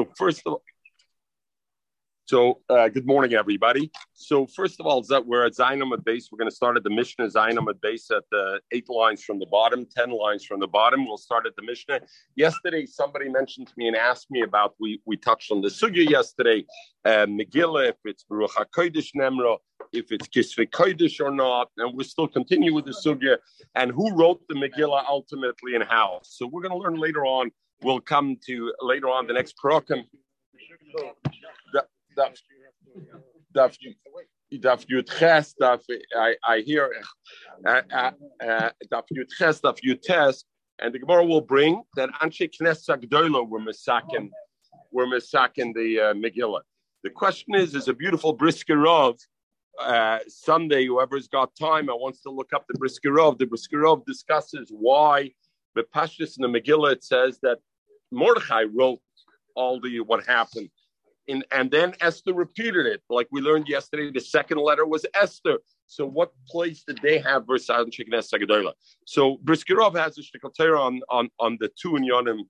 So first of all, so uh, good morning, everybody. So first of all, we're at Zainam base. We're going to start at the Mishnah Zainam base at the eight lines from the bottom, ten lines from the bottom. We'll start at the Mishnah. Yesterday, somebody mentioned to me and asked me about we we touched on the sugya yesterday, uh, Megillah, if it's Baruch Hakodesh Nemra, if it's Kisvei Kodesh or not, and we'll still continue with the sugya and who wrote the Megillah ultimately and how. So we're going to learn later on. We'll come to later on the next program daf daf daf I hear daf yud ches daf yud tes and the Gemara will bring that Anshe Knesset Gdoilo were misakin were misakin the uh, Megillah. The question is, is a beautiful briskerov uh, Sunday. Whoever's got time and wants to look up the briskerov. The briskerov discusses why the Pashtus in the Megillah it says that Mordechai wrote all the what happened in, and then Esther repeated it. Like we learned yesterday, the second letter was Esther. So what place did they have versus Sheknes Sagadola? So Briskerov has a shtikotera on, on, on the two Yonim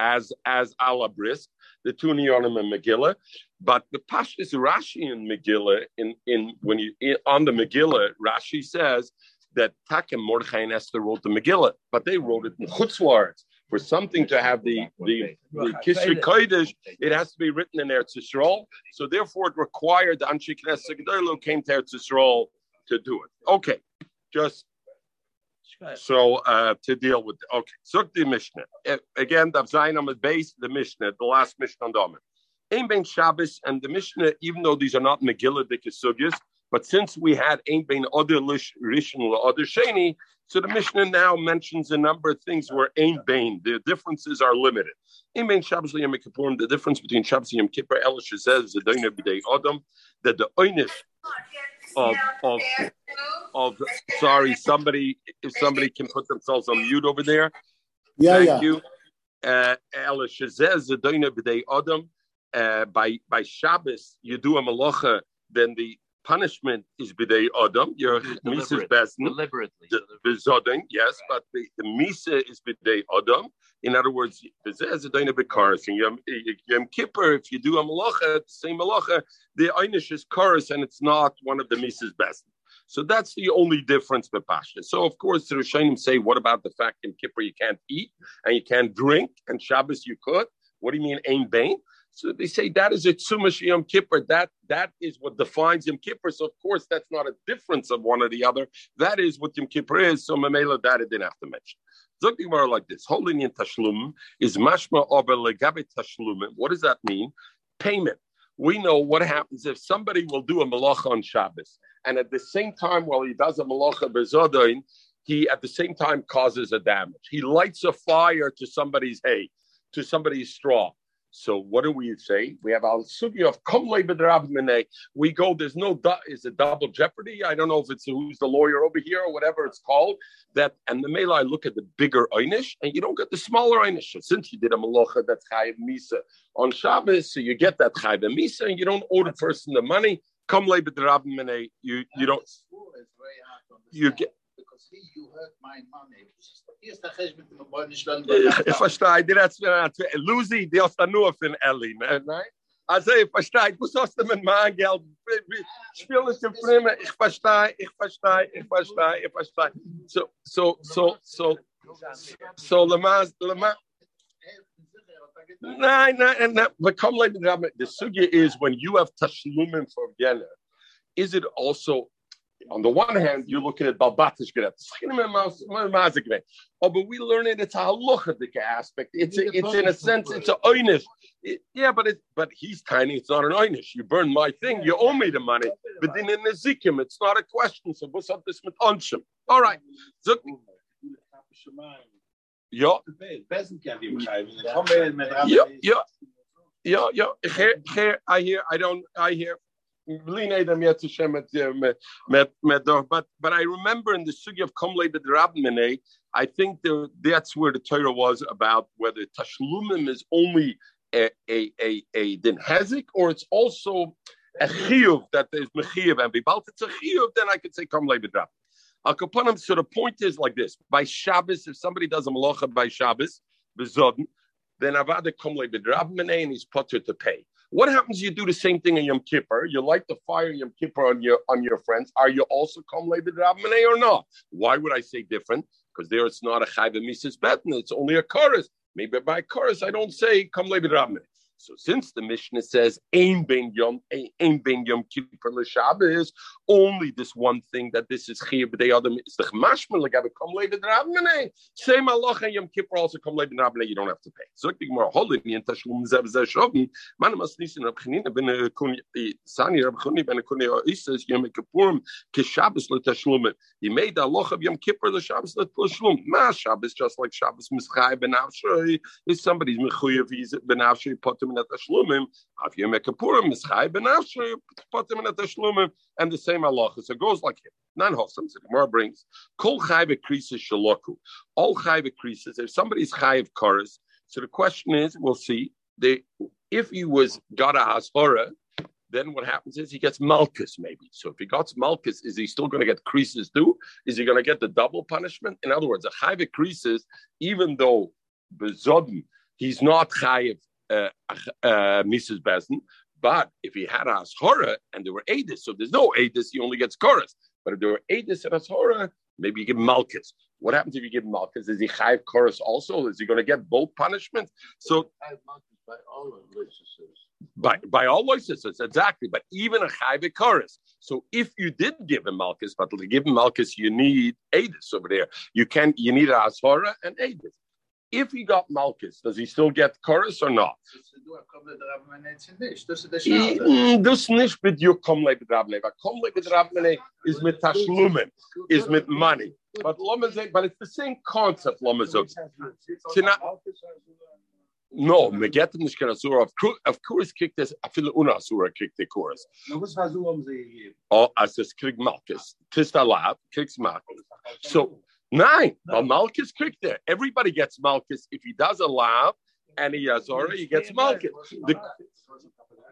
as as ala brisk, the two Yonim and Megillah. But the Pashtus Rashi in Megillah, in, in when you in, on the Megillah, Rashi says that Takim Mordechai and Esther wrote the Megillah, but they wrote it in Chutzlards for something to have the the, the Kisvei Kodesh, it has to be written in Eretz Yisrael. So therefore, it required the Anshi Knesset came to Eretz Yisrael to do it. Okay, just so uh, to deal with. Okay, so the Mishnah again. The Zayin is based the Mishnah, the last Mishnah on Domin. Ein Ben Shabbos and the Mishnah, even though these are not Megillah Dikasugyas, but since we had Ein Ben Other Rishon Other Sheni, so the Mishnah now mentions a number of things where Ein Bain, the differences are limited. Ein Bain Shabbos Yom Kippur, the difference between Shabbos and Yom Kippur, Elish says the Doina B'dei Adam, that the Oinish of, of, of, sorry, somebody, if somebody can put themselves on mute over there. Yeah, Thank yeah. you. Uh, Elish says the Doina B'dei Adam, uh, by, by Shabbos, you do a malacha, then the punishment is bidei adam. Your misa is best deliberately. The zodin, yes, but the, the misa is bidei adam. In other words, there's a daina bekaris. And Yom, Yom Kippur, if you do a malacha, the same malacha, the einish is karis, and it's not one of the misa's best. So that's the only difference with Pasha. So of course the Rishonim say, what about the fact in Kippur you can't eat and you can't drink, and Shabbos you could? What do you mean, ain bain? So they say that is a tzumash Yom Kippur. That that is what defines Yom Kippur. So of course that's not a difference of one or the other. That is what Yom Kippur is. So Mamela that it didn't have to mention. More like this: holding in tashlum is mashma ober legabe tashlum. What does that mean? Payment. We know what happens if somebody will do a malacha on Shabbos, and at the same time, while he does a malacha bezodain, he at the same time causes a damage. He lights a fire to somebody's hay, to somebody's straw so what do we say? We have al sugi of komle b'drab We go. There's no du- is it double jeopardy? I don't know if it's who's the lawyer over here or whatever it's called. That and the mela I look at the bigger einish and you don't get the smaller einish. So since you did a malacha that's chayiv misa on Shabbos, so you get that chayiv misa and you don't owe the person the money. Komle b'drab You you don't. You get you hurt my money. Ich verstehe, die hat Lucy, die hast nur für Ellie, nein? Also ich verstehe, du sollst mit meinem Geld spielen zu Filme. Ich verstehe, ich verstehe, ich verstehe, ich verstehe. So, so, so, so, so, Lamas, Lamas. Nein, nein, nein. But come like the sugya is when you have tashlumim for Vienna, is it also on the one hand, you're looking at Balbatish Oh, but we learn it, it's a halachic aspect. It's a, it's in a sense, it's an oinish. It, yeah, but it, but he's tiny, it's not an oinish. You burn my thing, you owe me the money. But then in the zikim, it's not a question. So what's up this with onshim? All right. Zuk. Ja. Ja, ja. Ja, ja. Ich hear, hear, I hear, I don't, I hear. But but I remember in the sugi of Komle B'Drabmene, I think there, that's where the Torah was about whether Tashlumim is only a a a, a din hezik or it's also a chiyuv that there's mechiyuv and bibalt it's a chiyuv, then I could say Komle. Al Kapanim. So the point is like this: by Shabbos, if somebody does a malacha by Shabbos, then avada komle bedrabmene and he's potter to pay. What happens? You do the same thing in Yom Kippur. You light the fire Yom Kippur on your on your friends. Are you also komle bedrabmene or not? Why would I say different? Because there it's not a chayv mises betin. It's only a chorus. Maybe by chorus I don't say komle bedrabmene. So since the Mishnah says Ein ben yom Ein ben yom kippur l'Shabbos, only this one thing that this is chiyuv b'day adam is the chmashman legabe come later drabmene. Same Allah and Yom Kippur also come later drabmene. You don't have to pay. So the Gemara holding in tashlum zev zev shovin. Man mas nisin Rab ben kun Sani Rab ben kun Isis Yom Kippurim. He made the Allah of Yom Kippur the Shabbos letashlum. Ma Shabbos just like Shabbos mischai ben Avshrei is somebody's mechuyev he's ben put potem and the same halacha. So it goes like him. Non wholesome. So the Gemara brings Kol Chayve Krisis Shaloku. All Chayve Krisis. If somebody's Chayiv Karas, so the question is, we'll see. The if he was Gada Hashora, then what happens is he gets Malchus maybe. So if he got Malchus, is he still going to get creases too? Is he going to get the double punishment? In other words, a Chayve creases, even though Bezodin, he's not Chayiv uh, uh, Mrs. Bezen. But if he had Ashora and there were Adis, so there's no Adis, he only gets chorus. But if there were Adis and Ashora, maybe you give Malchus. What happens if you give Malchus? Is he Chayiv chorus also? Is he going to get both punishments? So by all by by all exactly. But even a chayve chorus. So if you did give him Malchus, but to give him Malchus, you need Adis over there. You can you need Ashora and Adis. If he got Malchus, does he still get chorus or not? Mm, dus nicht mit you come like komle bedrabne. But komle bedrabne is mit tashlumim, is with money. But lomazek, but it's the same concept. Lomazek. No, me get nicht kein Asura. Of course, kick this. I feel una Asura kick the chorus. Oh, as es krieg Malchus. Tista lab, kicks Malchus. So Nine. But Malchus kicked there. Everybody gets Malchus. If he does a lav and he has already, he gets Malchus. The,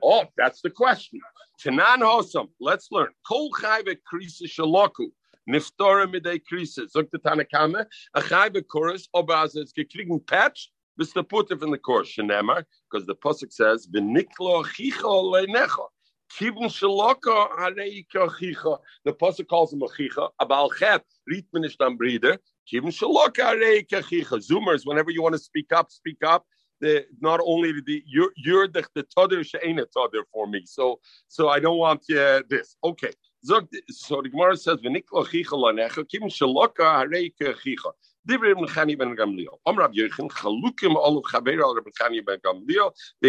oh, that's the question. Tanan Hosam. Let's learn. Kol chayve krisa shaloku. Niftore midei krisa. Zog the Tanakame. A chayve chorus. Obaz is gekriegen patch. The putif in the course. Shenemar. Because the Pusik says, V'niklo chicho leinecho. Kibun shaloka hareika chicha. The pasuk calls him a chicha. Abal chet ritman ishtam breeder. Kibun shaloka hareika chicha. Zoomers, whenever you want to speak up, speak up. The, not only the you're you're the the todder she'ena todder for me. So so I don't want uh, this. Okay. So the Gemara says, "V'niklo chicha lanecha kibun shaloka hareika chicha." They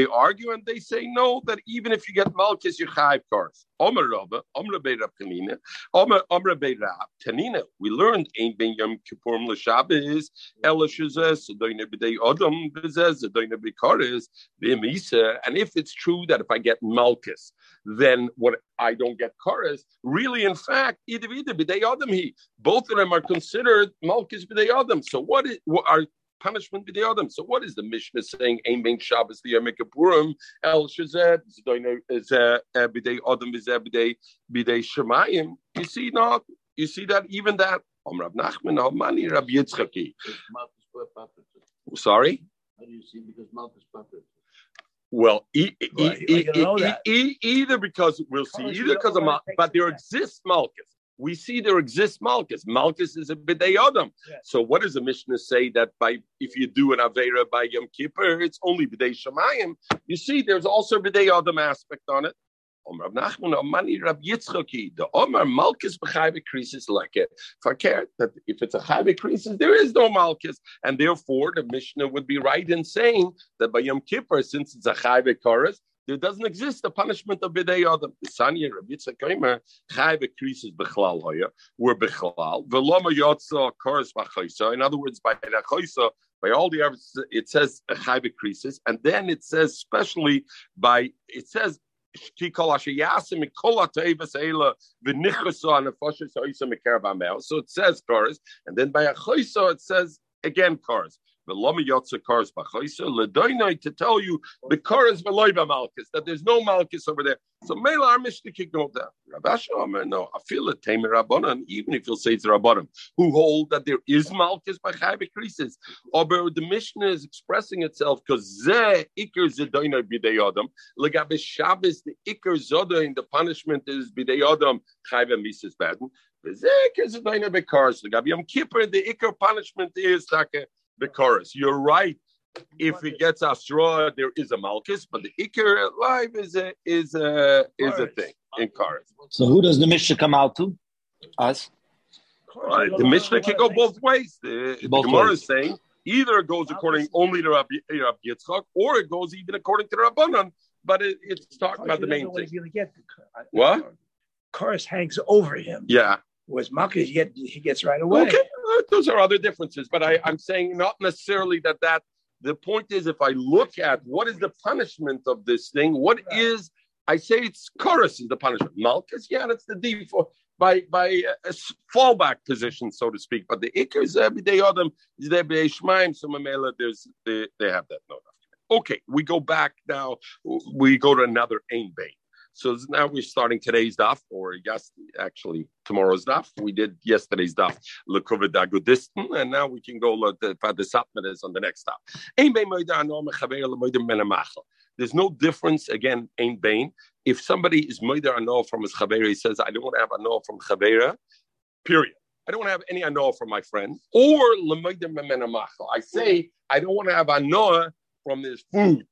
argue and they say no, that even if you get Malchus, you have cars. We learned Ein Ben Yom Kippurim l'Shabbos Ela Shazes Doine B'Dei Adam B'Zez Doine B'Kares B'Misa. And if it's true that if I get Malchus, then what I don't get Kares, really, in fact, either either B'Dei Adam he. Both of them are considered Malchus B'Dei Adam. So what is what are punishment b'dei adam. So what is the Mishnah saying? Ein bein Shabbos the Yom Kippurim el shazed is uh, uh, b'dei adam b'dei uh, b'dei shemayim. You see not? You see that even that. Om Rav Nachman Mani Rabbi Yitzchaki. Sorry. How do you see? Because is puppet. Well, e- e- Right, e- either because we'll see, either because of Mal- but there exists Malchus. We see there exists Malchus. Malchus is a bidei adam. Yeah. So what does the Mishnah say that by if you do an avera by Yom Kippur, it's only bidei shemayim? You see, there's also bidei adam aspect on it. Om Rav Nachman, Om Mani Rav Yitzchaki, the Omar Malchus b'chayve krisis like it. Fakir that if it's a chayve krisis, there is no Malkus, and therefore the Mishnah would be right in saying that by Yom Kippur, since it's a chayve chorus, there doesn't exist the punishment of bidei adam. The Sanya Rav Yitzchak Omer chayve krisis b'chlal hoya were v'loma yotza chorus b'chaysa. In other words, by the by all the it says a chayve krisis, and then it says especially by it says So it says chorus, and then by a chaysa it says again chorus. To tell you the that there's no Malchus over there. So our Mishnah can go down. Omer, no, I feel it, Tamer Rabbanan, even if you'll say it's Rabbanan, who hold that there is Malchus by Chai Bekrisis. Or the Mishnah is expressing itself because Ze Iker Zedainai Bidei Shabbos, the Iker Zodain, the punishment is Bidei Adam, Mises Baden. The the Iker punishment is like the chorus. You're right. If he gets a straw, there is a malchus, but the Iker live is a is a is a thing in chorus. So who does the Mishnah come out to? Us. Right. The Mishnah can go both ways. The, both the Gemara ways. is saying either it goes according only to Rabbi, Rabbi Yitzchak, or it goes even according to Rabbanan. But it, it's talking about the main thing. What? Chorus hangs over him. Yeah. Was Malchus, he, get, he gets right away. Okay, uh, those are other differences, but I, I'm saying not necessarily that that. The point is, if I look at what is the punishment of this thing, what is I say it's chorus is the punishment. Malchus, yeah, that's the default by by a, a fallback position, so to speak. But the ikr is everyday adam is there be shmaim. So mamela, there's they, they have that no. Okay, we go back now. We go to another ain bait. So now we're starting today's daf, or yes, actually tomorrow's daf. We did yesterday's daf, Lekuva Dagudistan, and now we can go look at Padisatmanis on the next daf. There's no difference, again, Ain Bain. If somebody is Moida Ano from his Chavera, he says, I don't want to have Ano from Chavera, period. I don't want to have any Ano from my friend. Or I say, I don't want to have Ano from this food.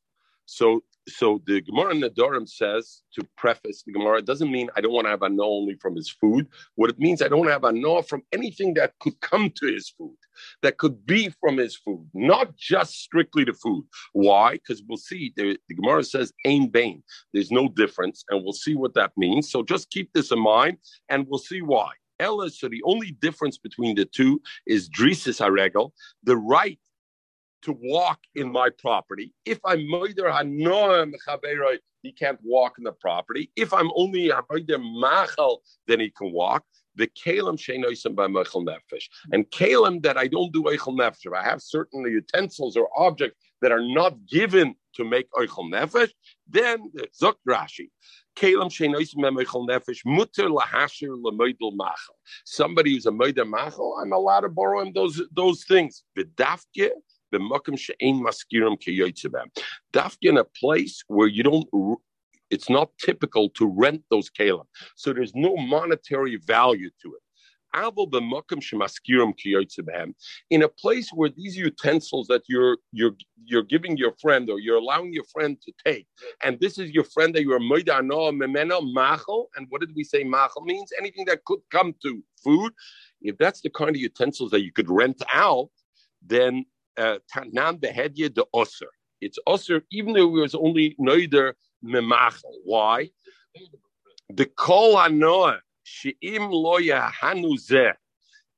So so the Gemara in the Durham says to preface the Gemara, doesn't mean I don't want to have a no only from his food. What it means, I don't want to have a no from anything that could come to his food, that could be from his food, not just strictly the food. Why? Because we'll see. The, the Gemara says ain bain. There's no difference, and we'll see what that means. So just keep this in mind, and we'll see why. Ella, so the only difference between the two is drisis haregel, the right to walk in my property. If I'm moider hanoam chaberoi, he can't walk in the property. If I'm only moider machal, then he can walk. The kalim sheinoisim by mechel nefesh, and kalim that I don't do eichel nefesh. I have certain utensils or objects that are not given to make eichel nefesh, then uh, zok Rashi. Kalim sheinoisim by mechel nefesh mutter lahasher lemoidel machal. Somebody who's a moider machal, I'm allowed to borrow him those those things. Vidafke Dafka in a place where you don't, it's not typical to rent those kalim. So there's no monetary value to it. In a place where these utensils that you're you're you're giving your friend or you're allowing your friend to take, and this is your friend that you're moidano memeno machel, and what did we say machel means? Anything that could come to food. If that's the kind of utensils that you could rent out, then Uh, Tanan behedye de osir. It's osir, even though it was only neither memachel. Why? The kol anoah she'im loya hanuzeh.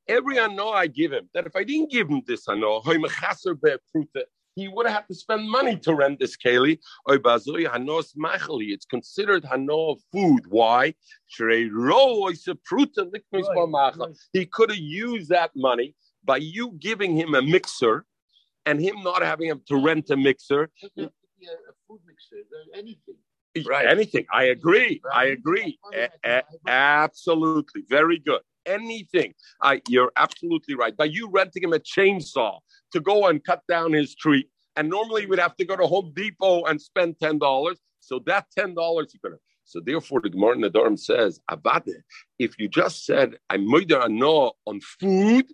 Every anoah I give him, that if I didn't give him this anoah, he would have to spend money to rent this keli. It's considered hano food. Why? He could have used that money by you giving him a mixer and him not having to rent a mixer. A food mixer, uh, anything. Right. Anything. I agree. I agree. A- a- absolutely. Very good. Anything. I, you're absolutely right. By you renting him a chainsaw to go and cut down his tree, and normally we'd have to go to Home Depot and spend ten dollars. So that ten dollars you could. So therefore, the Gemara in the Durham says, Abade, if you just said I'm murder no on food,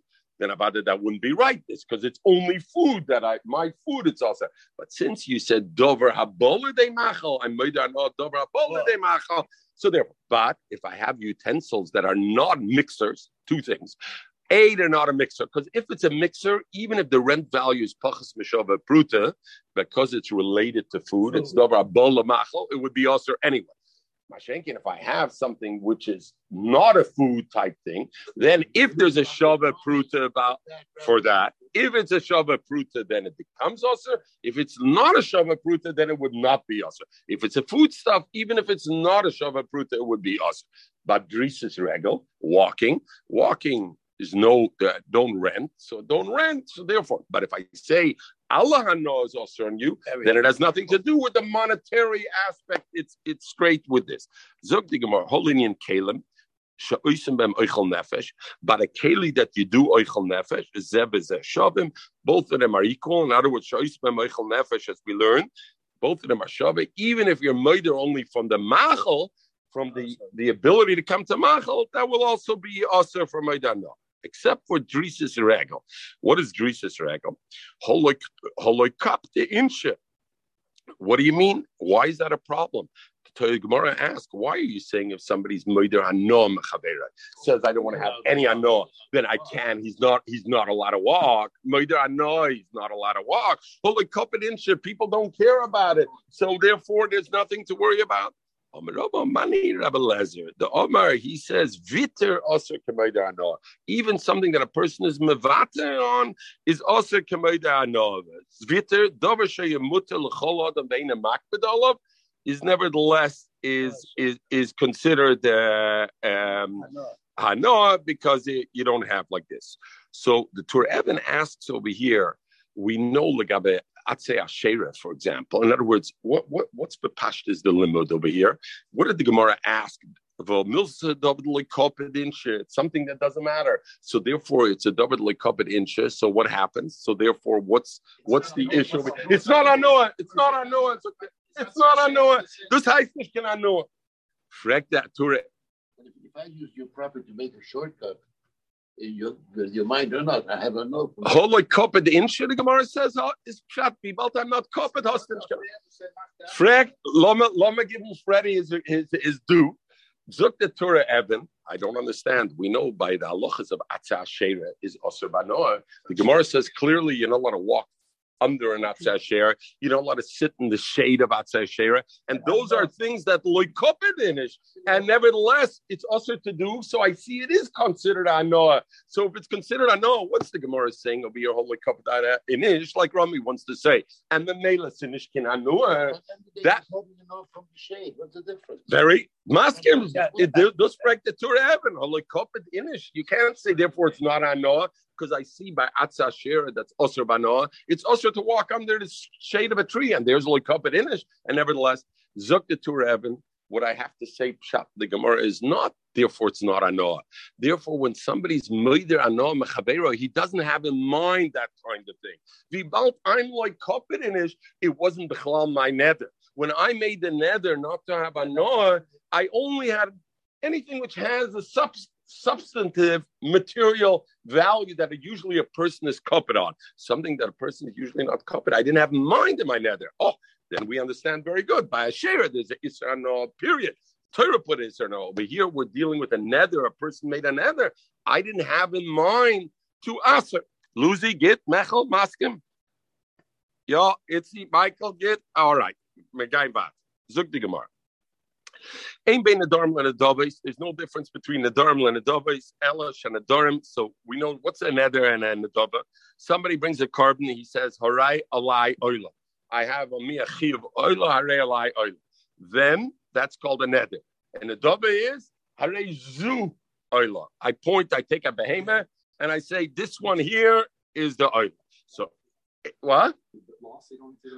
then about it, that wouldn't be right. It's because it's only food that I, my food, it's also. But since you said dover habola de machal, I'm made not dover habola de machal. So therefore, but if I have utensils that are not mixers, two things. A, they're not a mixer because if it's a mixer, even if the rent value is pachas mishava pruta, because it's related to food, it's dover habola machal, it would be also anyway. Mashenkin, if I have something which is not a food type thing, then if there's a shava pruta about for that, if it's a shava pruta, then it becomes also. If it's not a shava pruta, then it would not be also. If it's a food stuff, even if it's not a shava pruta, it would be also. But is regal, walking, walking is no uh, don't rent, so don't rent. So therefore, but if I say Allah knows also on you, then it has nothing to do with the monetary aspect. It's it's straight with this. Zog the Gemara, Holinian Kalim. But a keli that you do oichel nefesh Zeb is a shavim. Both of them are equal. In other words, oichel nefesh, as we learned, both of them are shavim. Even if you're murder only from the machel, from the, the ability to come to machal, that will also be also for maidana, except for drisis regel. What is? Holoy cup the insha. What do you mean? Why is that a problem? To Gemara ask, why are you saying if somebody's moider ano mechavera says I don't want to have any ano, then I can. He's not. He's not allowed to walk. Moider ano, he's not allowed to walk. Holy cup insha. People don't care about it, so therefore there's nothing to worry about. The Omar, he says, Viter also ano. Even something that a person is mevate on is also ano. Viter, dover adam beina makbid olav, is nevertheless is is is considered uh, um, hanoah because it, you don't have like this. So the Tur Evan asks over here, we know legabe Atzei Asherah, for example. In other words, what, what what's Bepasht is the limud over here? What did the Gemara ask? It's something that doesn't matter. So therefore, it's a double lekopet insha. So what happens? So therefore, what's what's the issue? It's not on. It's not on. It's, not on Noah. This heißt nicht can Noah. Frag that Ture. If I use your property to make a shortcut, in your, your mind or not. I have a note. Holy kopet in the Gemara says is be but I'm not kopet hostin. Frag lama give him Freddie his his his due. Zuk the Tur Evan. I don't understand. We know by the halachas of Atzah Shera is Osir Banoah. The Gemara says clearly you're not allowed to walk under an Atzah Shera. You don't let it sit in the shade of Atzah Shera. And those are things that Loikopid inish. And nevertheless, it's also to do. So I see it is considered Anoah. So if it's considered Anoah, what's the Gemara saying over here? Holy Kopid inish, like Rami wants to say. And the Mela Sinish can Anoah. Uh, that. From the shade. What's the difference? Very. Maskim, it does break the Torah heaven. Holy Kopid inish. You can't say, therefore, it's not Anoah because I see by Atzah Shira that's Osir Banoah, it's also to walk under the shade of a tree, and there's only Kapit Inish. And nevertheless, Zuk the Tur what I have to say, Pshat, the Gemara is not, therefore it's not Anoah. Therefore, when somebody's Meider Anoah Mechavero, he doesn't have in mind that kind of thing. Vibalt, I'm like Kapit Inish, it wasn't Bechlal my nether. When I made the nether not to have Anoah, I only had anything which has a substance substantive material value that usually a person is copied on, something that a person is usually not copied. I didn't have in mind in my nether. Oh, then we understand very good. By a share, there's an Isra no period. Torah put Isra no. Over here, we're dealing with a nether. A person made a nether. I didn't have in mind to answer. Lucy, get Mechel, Maskim. It's Michael, get. All right. Megaim Bat. Zuk the Gemara. Bein and. There's no difference between Nadarim and Adavis, Elish and Nadarim. So we know what's a Neder and a Nadava. Somebody brings a carbon, he says, Harai alai oila. I have a mia chiv oila, harai alai oila. Then that's called a Neder. And Nadava is harai zu oila. I point, I take a behemoth, and I say, this one here is the oila. So what?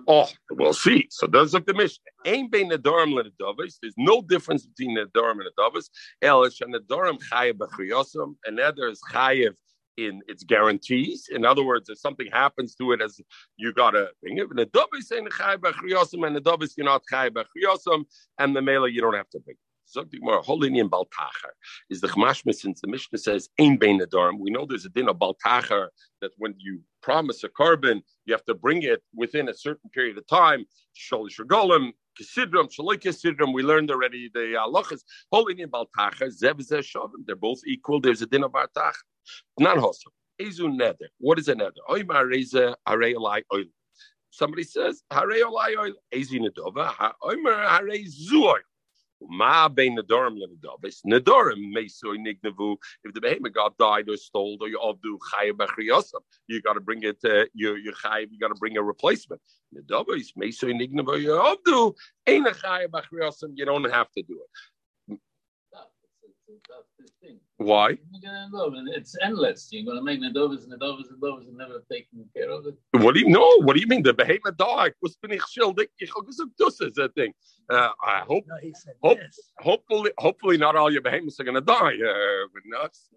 Oh, we'll see. So those look the mission. Ain't bein nedarim lenedavis. There's no difference between the nedarim and the nedavis. Elish and the nedarim chayev b'chiyosam. Another is chayev in its guarantees. In other words, if something happens to it, as you gotta bring it. Nedavis saying chayev b'chiyosam and nedavis you're not chayev b'chiyosam, and the mela you don't have to bring. Zog the Gemara, in Baltacher is the Chmashma since the Mishnah says Ein Bein Nadarim. We know there's a din of Baltacher that when you promise a carbon, you have to bring it within a certain period of time. Shalish Regolim, Kisidram, Shaloi Kisidram. We learned already the halachas. Holding in Baltacher, Zev Shavim. They're both equal. There's a din of Baltacher. Not Hosom. Ezu Neder. What is a Neder? Oimar Reza Arei Oil. Somebody says, Hare Olai Oil. Ezi Nedova. Oimar Hare Zu Oil. Ma bein nedorim lenedavis. Nedorim meisoi nignavu. If the behemoth got died or stole or you do chayav b'chriyosam, you got to bring it. Uh, you you chayav. You got to bring a replacement. Nedavis meisoi nignavu. You do ain't a chayav b'chriyosam. You don't have to do it. That's the thing. Why? You're gonna know, and it's endless. You're gonna make nadovas, and nadovas, and nadovas, and never taking care of it. What do you know? What do you mean? The behemoth dog was bin ich schuldig. Ich habe gesagt, das ist thing. Uh, I hope, No, he said Hope- this. hopefully, hopefully, not all your behemoths are going to die. Uh, but nuts.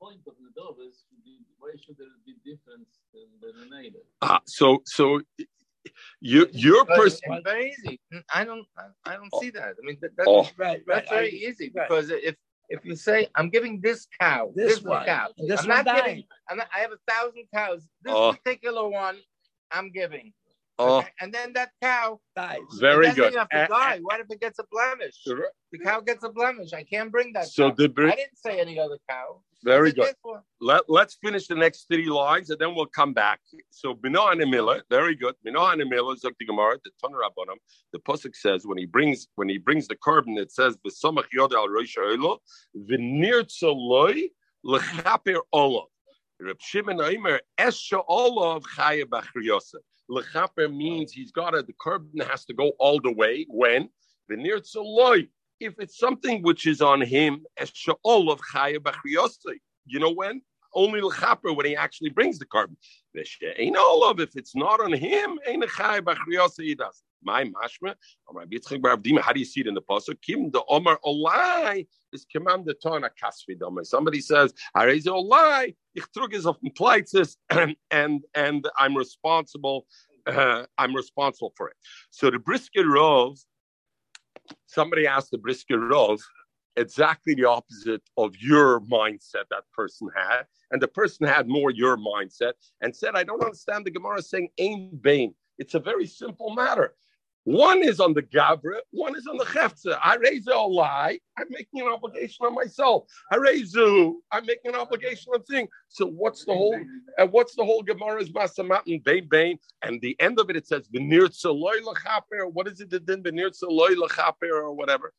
Point of nadovas should be why should there be difference in the neighbor? Ah, so, so you, your person. very easy. I don't. I- I don't see that. I mean, that, that, Oh, Right, right. that's very I- easy right. because if if you say I'm giving this cow, This this, one, cow, this I'm one not giving. I'm not, I have a thousand cows. This Oh. particular one, I'm giving. Oh, Okay? And then that cow Dies. very it good. even have to Uh, die. What if it gets a blemish? The cow gets a blemish. I can't bring that. So cow. the br- I didn't say any other cow. Very good. Let, let's finish the next three lines and then we'll come back. So Bino and Emila, very good. Bino and Emila, Zok the Gemara, the Toner Rabbanim, the Pusik says when he brings when he brings the carbon, it says V'samach yoda al rosh ha'olo, v'nirtza loy l'chaper olav. Reb Shimon Aimer, esha olav chaya b'chriyosef. L'chaper means he's got to, the carbon has to go all the way. When? V'nirtza loy. If it's something which is on him, chaya b'chriyosef. You know when? Only l'chaper when he actually brings the carbon. Of if it's not on him, ain't a chai b'chriyasa he does. My mashma, how do you see it in the pasuk? Kim the Omar Olai is command tona kasvi domai. Somebody says, "I Hareze Olai, ich trug is of compliances, and and I'm responsible. Uh, I'm responsible for it. So the brisker rov, somebody asked the brisker rov, exactly the opposite of your mindset that person had. And the person had more your mindset and said, I don't understand the Gemara saying ain bain. It's a very simple matter. One is on the Gabra, one is on the Chefza. I raise a lie, I'm making an obligation on myself. I raise you, I'm making an obligation on thing. So what's the whole and what's the whole Gemara's Masamatin Bain Bain? And the end of it, it says Vinirtsaloy Lachaper. What is it that then Venir Tzaloy Lachaper or whatever?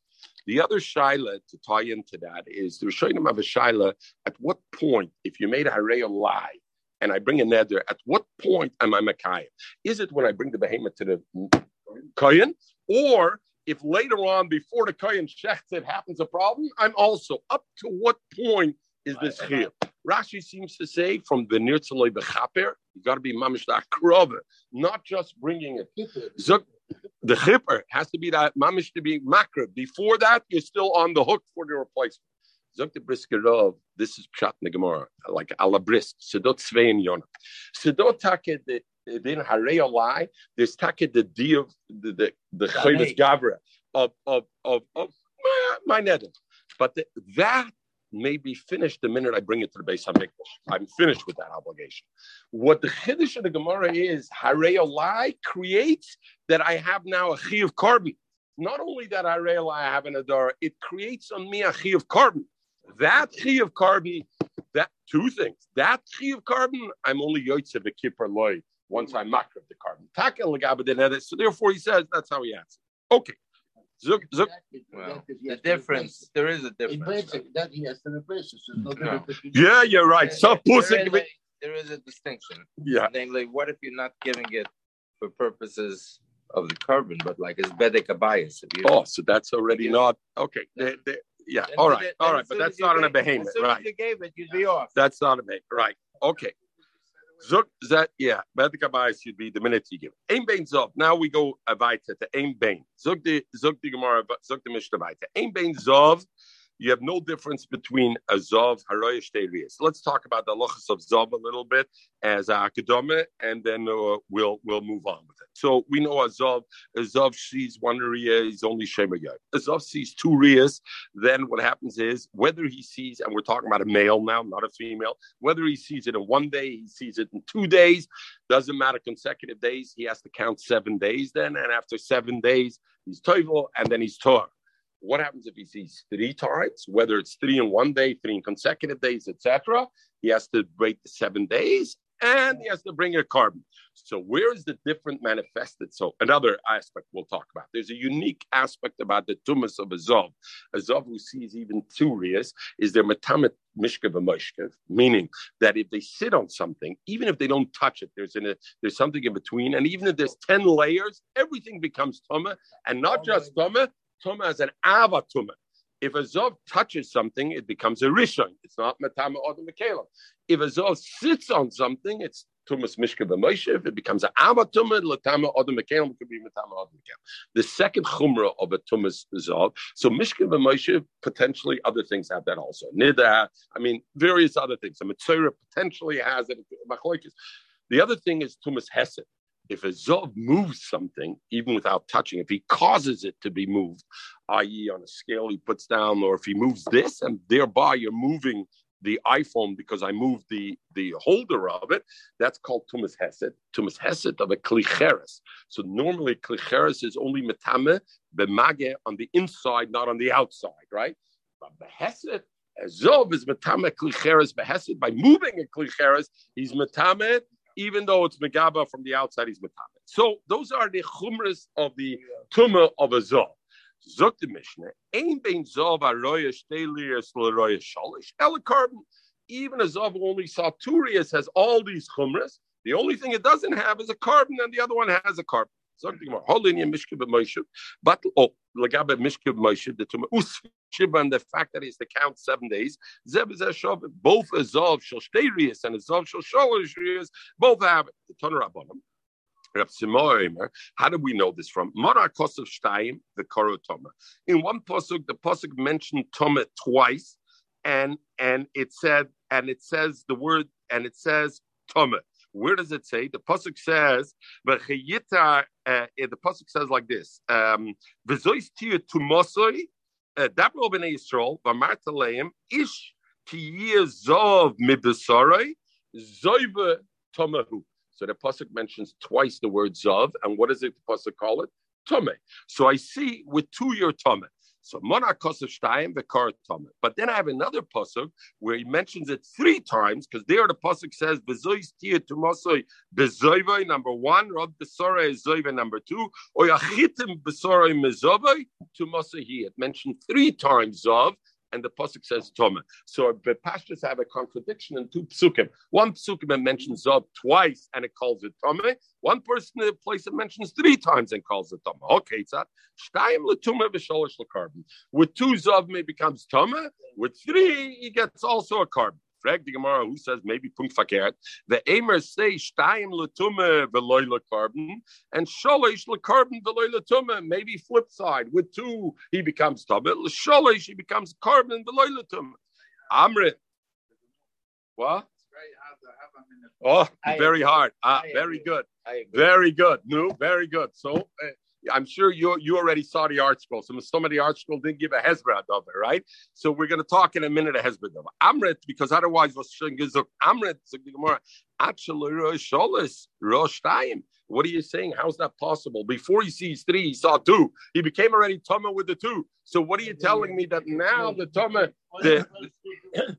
The other shaila to tie into that is the Rishonim have a shaila. At what point, if you made a a lie, and I bring a nether, at what point am I Mekayim? Is it when I bring the behemoth to the Kayan, or if later on, before the Kayan shechts it happens a problem, I'm also up to what point is this chiyuv? Rashi seems to say from the nirtzaloi bechaper, you got to be mamish akrova, not just bringing it. Zuk, the chipper has to be that mamish to be makra. Before that, you're still on the hook for the replacement. Zok the briskerov. This is pshat Gemara, like ala brisk. Sedot svein yonah. Sedot take the then harei lie. There's take the d of the the the chayvus gavra of of of of my, my. But the, that may be finished the minute I bring it to the base Hamikdash. I'm finished with that obligation. What the chiddush of the Gemara is, harei lie creates that I have now a chi of carbon. Not only that harei lie I have an adara, it creates on me a chi of carbon. That chi of carbon, that two things. That chi of carbon, I'm only yotze v'kippur loy once I makriv the carbon. Taka legaba denedis. So therefore, he says that's how he answers. Okay. Zuk, zuk. Well, the difference. There is a difference. basic, that he has to replace it. So no No. Yeah, you're right. So There- pussy. there is a- there is a distinction. Yeah. Namely, what if you're not giving it for purposes of the carbon, but like it's bedek bias? If you, Oh, so that's already Yeah. not okay. They- they- yeah. then- All right. then All as right. But that's not on a behemoth, right? you gave it, you'd be off. That's not a behemoth, right? Okay. Zuk that yeah. Bedika bias should be the minute you give. Aim bain zov. Now we go avaita to aim bain. Zuk the zuk the gemara. Zuk the mishnah avaita. Aim bain zov. You have no difference between a zov haroyesh teirias. Let's talk about the lochas of zov a little bit as akadome, and then uh, we'll we'll move on with it. So we know a zov. A zov sees one ria is only shema yod. A zov sees two rias. Then what happens is whether he sees, and we're talking about a male now, not a female. Whether he sees it in one day, he sees it in two days, doesn't matter consecutive days. He has to count seven days then, and after seven days, he's toivel, and then he's tor. What happens if he sees three times, whether it's three in one day, three in consecutive days, etc.? He has to wait the seven days, and he has to bring a carbon. So where is the different manifested? So another aspect we'll talk about. There's a unique aspect about the tumas of a zov. A zov who sees even two rias is their metamet mishkav mishkav, meaning that if they sit on something, even if they don't touch it, there's in a, there's something in between, and even if there's ten layers, everything becomes tuma, and not just tuma, tuma as an ava tuma. If a Zov touches something, it becomes a Rishon. It's not Matama or the Mekalim. If a Zov sits on something, it's Tumas Mishka B'Moshev. It becomes an Amatuma, Latama Odom Mekalim, could be Matama Odom Mekalim. The second Chumrah of a Tumas Zov. So Mishka B'Moshev, potentially other things have that also. Nida, I mean, various other things. A Mitzvah potentially has it. The other thing is Tumas Hesed if a Zov moves something, even without touching, if he causes it to be moved, i.e., on a scale he puts down, or if he moves this and thereby you're moving the iPhone because I moved the, the holder of it, that's called Tumas Hesed. Tumas Hesed of a Klicheres. So normally Klicheres is only Metame, Bemage on the inside, not on the outside, right? But Behesed, Zov is Metame Klicheres Behesed. By moving a Klicheres, he's Metame even though it's megaba from the outside, he's metamet. So those are the chumras of the tumah of a zov. Zok the Mishnah, ein bein zov aroya shtelias l'roya shalish elikarbon. Even a zov only saw turias has all these chumras. The only thing it doesn't have is a carbon, and the other one has a carbon. Zok the Gemara, holinia mishka b'moshev, but oh, lagabe mishka b'moshev, the tumah ushiba, and the fact that he has to count seven days. Zeb both Azov shtelias and Azov shalish both have. The Tanur Rabbanim. How do we know this from? Mara Kosov Shtayim, the Koro Toma. In one pasuk, the pasuk mentioned Toma twice, and and it said, and it says the word, and it says Toma. Where does it say? The pasuk says, "V'chayita." Uh, the pasuk says like this: um, "V'zois tia tumosoi dabro b'nei Yisrael v'marta leim ish tiyir zov mibesaroi zoiva tomahu." So the pasuk mentions twice the word zav, and what does it the pasuk call it? Tome. So I see with two your tome. So Mona Kosev Shtayim Vekar Tome. But then I have another pasuk where he mentions it three times because there the pasuk says Bezois Tia Tumasoi Bezoivai number one, Rod Besorei Zoiva number two, or Yachitim Besorei Mezovai Tumasoi. It mentioned three times Zav and the pasuk says Toma. So the pastors have a contradiction in two psukim. One psukim mentions Zod twice and it calls it Toma. One person in the place it mentions three times and calls it Toma. Okay, that. Shtayim letuma v'sholish lekarbon. With two Zov, it becomes Toma. With three, he gets also a carbon. Frag the Gemara who says maybe punkt fakert. The Aimer say shtayim letume veloy lekarbon and sholish lekarbon veloy letume. Maybe flip side with two he becomes tumah. Sholish he becomes carbon veloy letume. Amrit. What? Oh, very hard. Ah, very good. Very good. No, very good. So uh, I'm sure you you already saw the article. scroll. So some of the ArtScroll didn't give a hezbollah of it, right? So we're going to talk in a minute a hezbollah Amrit because otherwise was Amrit What are you saying? How's that possible? Before he sees three, he saw two. He became already Tama with the two. So what are you telling me that now the Tama, the,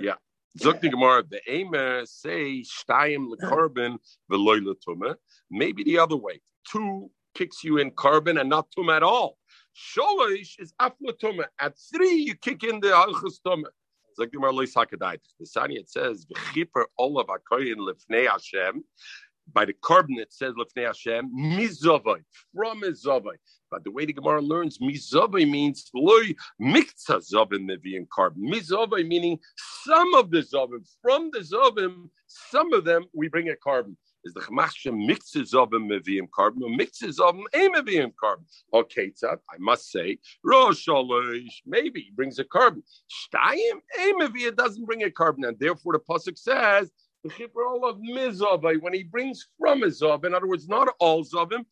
yeah. Zok the Gemara, the Aimer say Shtayim veloy letuma. Maybe the other way. Two kicks you in carbon and not tum at all. Sholish is aflatuma. At three, you kick in the halchus tumah. Zok the Gemara lois hakadait. The Sani it says v'chiper olav akoyin lefnei Hashem. By the carbon, it says lefnei Hashem mizovay from mizovay. But the way the Gemara learns, mizovay means loy mikza zovim meviim carbon. Mizovay meaning some of the zovim. From the zovim, some of them we bring a carbon. Is the Chamachsha mixes of a meviim carbon, or mixes of a meviim carbon. Okay, I must say, Rosh maybe he brings a carbon. Shtayim, a mevia doesn't bring a carbon, and therefore the pasuk says all of mizov eh, when he brings from a zov. In other words, not all zovim, eh,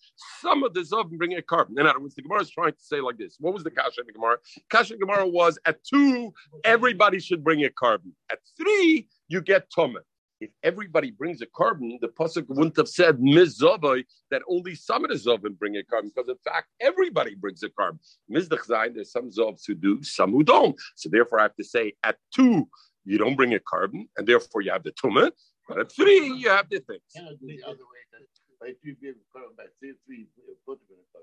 some of the zovim bring a carbon. In other words, the Gemara is trying to say like this. What was the kasha in the Gemara? Kasha Gemara was at two, everybody should bring a carbon. At three, you get tumah. If everybody brings a carbon, the pasuk wouldn't have said mizovai that only some of the zovim bring a carbon, because in fact everybody brings a carbon. Mizdach zayin, there's some zovs who do, some who don't. So therefore, I have to say at two you don't bring a carbon, and therefore you have the tumah. But at three, you have the things. Not put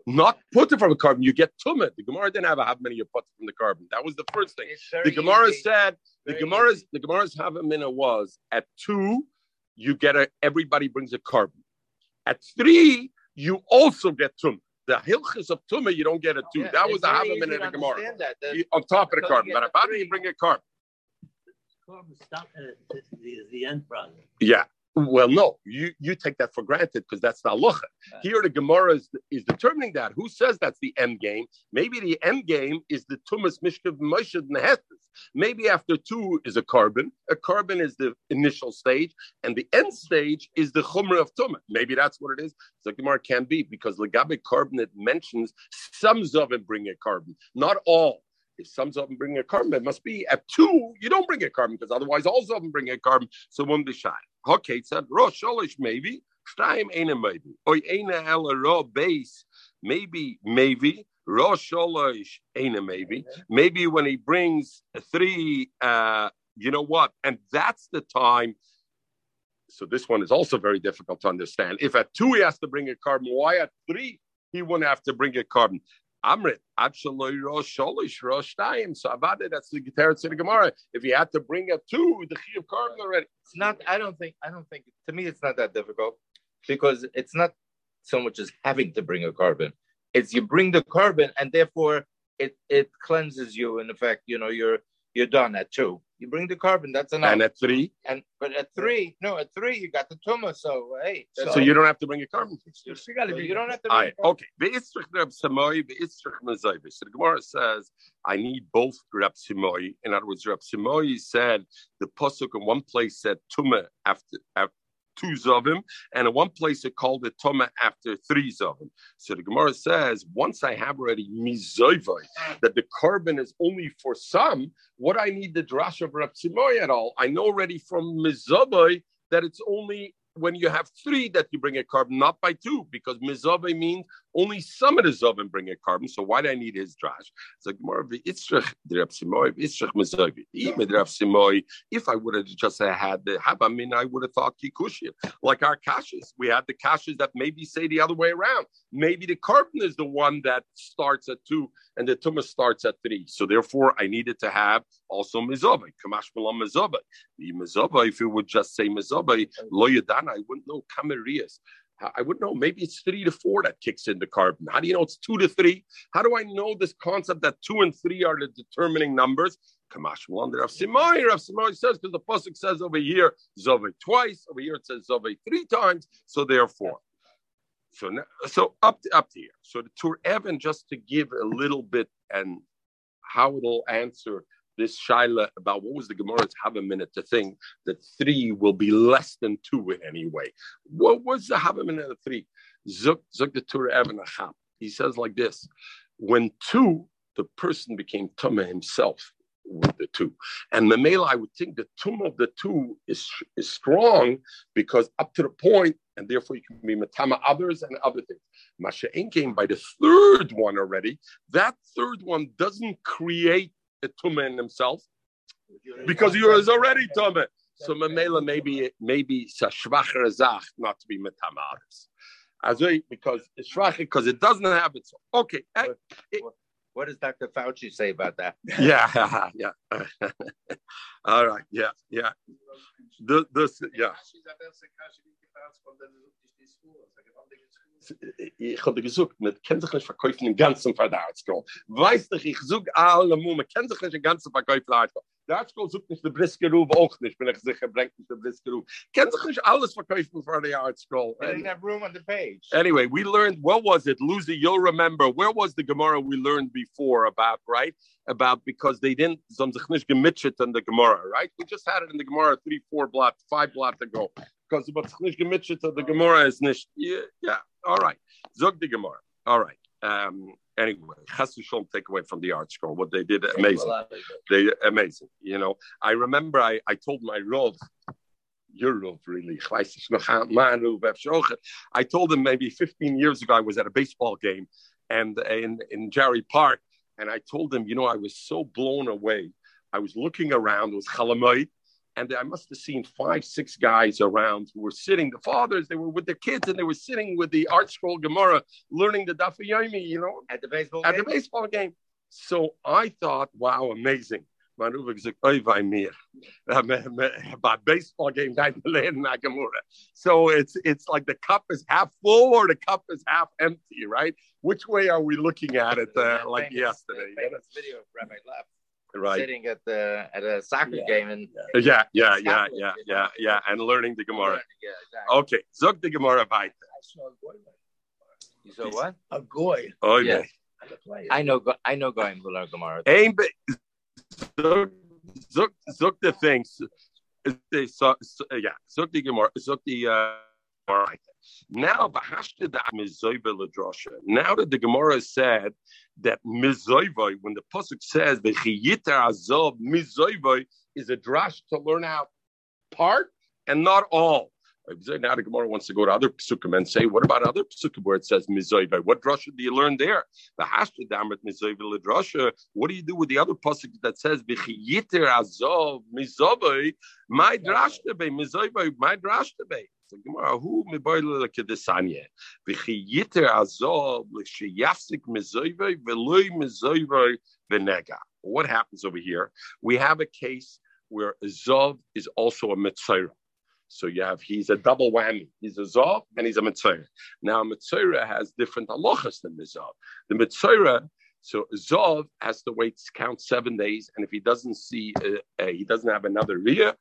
it from a carbon, you get tumah. The Gemara didn't have a how many you put from the carbon. That was the first thing. The Gemara easy. said the Gemara's the Gemara's Havamina was at two, you get a everybody brings a carbon. At three, you also get tumah. the hilchis of tumah, you don't get a two. Yeah, that was it's the very half a easy minute to of Gemara. understand That. That- on top of the carbon. But the how do you bring a carbon? Carbon stop uh, the end product. Yeah. Well, no, you you take that for granted because that's the halacha. Here, the Gemara is, is determining that. Who says that's the end game? Maybe the end game is the tumas mishkav moshad nehestes. Maybe after two is a carbon. A carbon is the initial stage, and the end stage is the chumrah of tumah. Maybe that's what it is. So Gemara can be because legabe carbon it mentions some of zovim bring a carbon, not all. If some zovim bring a carbon, it must be at two. You don't bring a carbon because otherwise all zovim bring a carbon. So one be shy. Okay, said Rosh Sholish maybe. Shtaim Eina maybe. Oy Eina Ela Ro base. Maybe, maybe. Rosh Sholish Eina maybe. Maybe when he brings three, uh, you know what? And that's the time. So this one is also very difficult to understand. If at two he has to bring a carbon, why at three he wouldn't have to bring a carbon? Amrit, Absolutely Rosh Sholish, Rosh Taim. So Avada, that's the Geterit to the Gemara. If you had to bring a two, the Chi of carbon already. it's not. I don't think. I don't think. To me, it's not that difficult because it's not so much as having to bring a carbon. It's you bring the carbon, and therefore it it cleanses you. In effect, you know, you're you're done at two. You bring the carbon. That's enough. And at three, And but at three, no, at three you got the tumor. So hey, so you don't have to bring a carbon. you you don't have to. Bring right, okay. Ve'itzrich Reb Samoy, ve'itzrich Mezaivis. So the Gemara says, I need both Reb Samoy. In other words, Reb Samoy said the pasuk in one place said Tuma after, after two zovim, and in one place it called it Tuma after three zovim. So the Gemara says, once I have already mizoivai, that the carbon is only for some, what I need the drash of Reb Samoy at all? I know already from mizoivai that it's only when you have three that you bring a carbon, not by two, because mizave means only some of the zovim bring a carbon. So why do I need his drash? It's like more of itzrich drab simoy, itzrich simoy. If I would have just had the habamin, I mean I would have thought kikushia. Like our kashas, we had the kashas that maybe say the other way around. Maybe the carbon is the one that starts at two and the tumah starts at three. So therefore, I needed to have also mizave, kamash malam mizave. The mizave, if it would just say mizave, lo yadana, I wouldn't know kamarias. I wouldn't know. Maybe it's three to four that kicks in the carbon. How do you know it's two to three? How do I know this concept that two and three are the determining numbers? Kamash of Simai. Rav Simai says because the pasuk says over here Zove twice. Over here it says Zove three times. So therefore, so now, so up to, up to here. So the Tur Evan just to give a little bit and how it'll answer this shaila about what was the Gemara's have a minute to think that three will be less than two in any way. What was the have a minute of three? Zuk Zuk the Tur Evan Acham. He says like this: when two, the person became Tumah himself with the two. And Mamela, I would think the tumah of the two is is strong because up to the point, and therefore you can be matama others and other things. Masha'en came by the third one already. That third one doesn't create a tumah in himself because he was already tumah. So Mamela maybe maybe sashvacher zach not to be matama others. As I- because it's shvach because it doesn't have its okay. eh, What does Dr. Fauci say about that? yeah, yeah. All right, yeah, yeah. The, this, yeah. Ich hatte gesucht, man kann sich nicht verkaufen im ganzen Fall der ArtScroll. Weißt du, ich such alle Mu, man kann sich nicht im ganzen Verkauf der ArtScroll. Der ArtScroll sucht nicht der Briskerov auch nicht, bin ich sicher, bringt nicht der Briskerov. Kann sich nicht alles verkaufen für die ArtScroll. They didn't have room on the page. Anyway, we learned what was it, Lucy? You'll remember where was the Gemara we learned before about, right? About because they didn't some sich nicht gemitchet in the Gemara, right? We just had it in the Gemara three, four blot, five blot ago. Because but sich nicht gemitchet in the Gemara is nicht. Yeah, yeah. All right. Zog the Gemara. All right. Um. Anyway, Chas Shalom take away from the ArtScroll. What they did, amazing. They amazing. You know, I remember I, I told my Rov, your Rov really. I told him maybe 15 years ago I was at a baseball game and in, in Jerry Park, and I told him, you know, I was so blown away. I was looking around, it was and I must have seen five, six guys around who were sitting, the fathers, they were with their kids, and they were sitting with the ArtScroll Gemara, learning the Daf Yomi, you know, At the baseball game. at the baseball game. So I thought, wow, amazing. mein Uwe gesagt, oi. By baseball game, Nagamura. So it's it's like the cup is half full or the cup is half empty, right? Which way are we looking at it? Uh, like yesterday, famous video of Rabbi Lapp right? sitting at the at a soccer Yeah. game and Yeah, yeah, yeah, Scotland, yeah, you yeah, yeah, and learning the Gemara. Yeah, exactly. Okay, zog the Gemara weiter. I saw a goy, You saw what? a goy Oh Yeah. yeah. on the plane. I know. I know. Going who learn Gemara. Aim be zog zog zog the things. They so, so yeah, zog the Gemara, zog the uh all right. Now bahashta da mizoiva ladrosha. Now that the Gemara said that mizoiva, when the pasuk says the chiyita azov mizoiva is a drash to learn out part and not all. Now the Gemara wants to go to other psukim and say, what about other psukim where it says mizoiva? What drasha do you learn there? The hashta damet mizoiva ladrasha. What do you do with the other pasuk that says v'chiyiter azov mizoiva? My drashta be mizoiva. My drashta be. So Gemara, who azov v'nega. What happens over here? We have a case where Zov is also a mitzvah. So you have he's a double whammy. He's a Zov and he's a mitzvah. Now mitzvah has different halachas than the Zov. The mitzvah, so Zov has to wait count seven days, and if he doesn't see, uh, uh, he doesn't have another riyah,